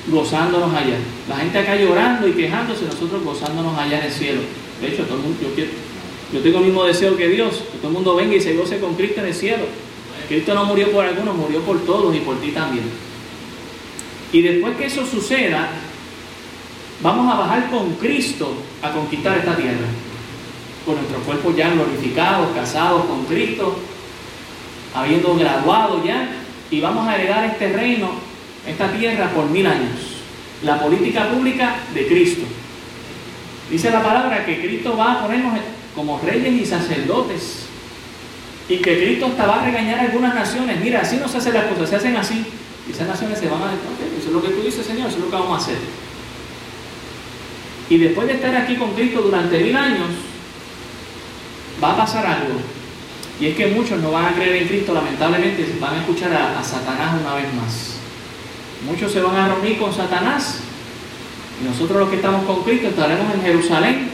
Gozándonos allá. La gente acá llorando y quejándose, nosotros gozándonos allá en el cielo. De hecho, todo el mundo, yo, yo tengo el mismo deseo que Dios, que todo el mundo venga y se goce con Cristo en el cielo. Cristo no murió por algunos, murió por todos y por ti también. Y después que eso suceda, vamos a bajar con Cristo a conquistar esta tierra. Con nuestros cuerpos ya glorificados, casados con Cristo, habiendo graduado ya, y vamos a heredar este reino, esta tierra por mil años. La política pública de Cristo. Dice la palabra que Cristo va a ponernos como reyes y sacerdotes y que Cristo hasta va a regañar a algunas naciones. Mira, así no se hacen las cosas, se hacen así. Y esas naciones se van a decir, eso es lo que tú dices, Señor, eso es lo que vamos a hacer. Y después de estar aquí con Cristo durante mil años, va a pasar algo. Y es que muchos no van a creer en Cristo, lamentablemente van a escuchar a, Satanás una vez más. Muchos se van a reunir con Satanás. Y nosotros los que estamos con Cristo estaremos en Jerusalén.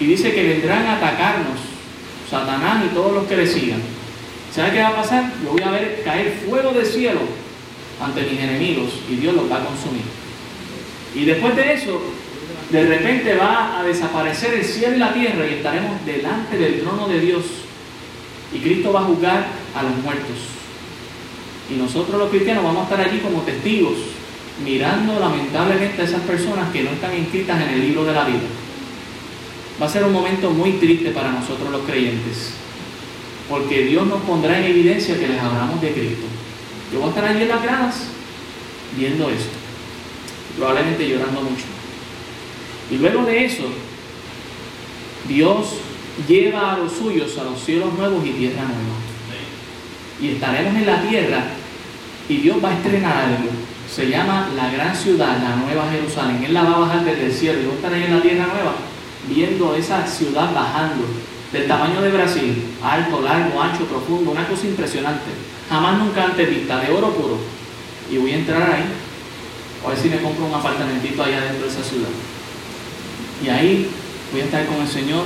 Y dice que vendrán a atacarnos Satanás y todos los que le sigan. ¿Sabe qué va a pasar? Yo voy a ver caer fuego del cielo ante mis enemigos y Dios los va a consumir. Y después de eso, de repente va a desaparecer el cielo y la tierra y estaremos delante del trono de Dios. Y Cristo va a juzgar a los muertos. Y nosotros los cristianos vamos a estar allí como testigos, mirando lamentablemente a esas personas que no están inscritas en el libro de la vida va a ser un momento muy triste para nosotros los creyentes, porque Dios nos pondrá en evidencia que les hablamos de Cristo. Yo voy a estar allí en las gradas viendo eso, probablemente llorando mucho. Y luego de eso, Dios lleva a los suyos a los cielos nuevos y tierra nueva. Y estaremos en la tierra y Dios va a estrenar algo. Se llama la gran ciudad, la nueva Jerusalén. Él la va a bajar desde el cielo y ahí en la tierra nueva viendo esa ciudad bajando del tamaño de Brasil, alto, largo, ancho, profundo, una cosa impresionante, jamás nunca antes vista, de oro puro. Y voy a entrar ahí, a ver si me compro un apartamentito allá dentro de esa ciudad. Y ahí voy a estar con el Señor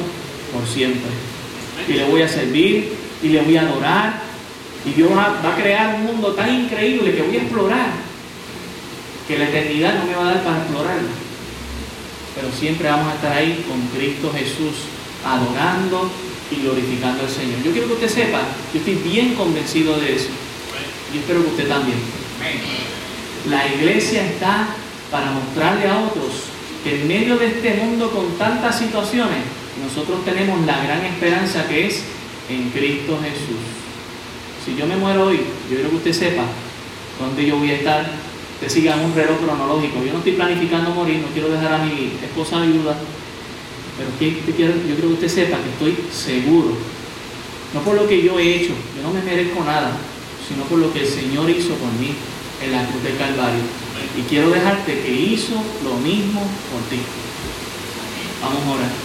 por siempre. Y le voy a servir y le voy a adorar. Y Dios va, a crear un mundo tan increíble que voy a explorar, que la eternidad no me va a dar para explorarlo pero siempre vamos a estar ahí con Cristo Jesús, adorando glorificando al Señor. Yo quiero que usted sepa, yo estoy bien convencido de eso. Y espero que usted también. La iglesia está para mostrarle a otros que en medio de este mundo con tantas situaciones, nosotros tenemos la gran esperanza que es en Cristo Jesús. Si yo me muero hoy, yo quiero que usted sepa dónde yo voy a estar que sigan un reloj cronológico. Yo no estoy planificando morir, no quiero dejar a mi esposa viuda, Pero yo quiero que usted sepa que estoy seguro, no por lo que yo he hecho, yo no me merezco nada, sino por lo que el Señor hizo por mí en la cruz del Calvario. Y quiero dejarte que hizo lo mismo por ti. Vamos a orar.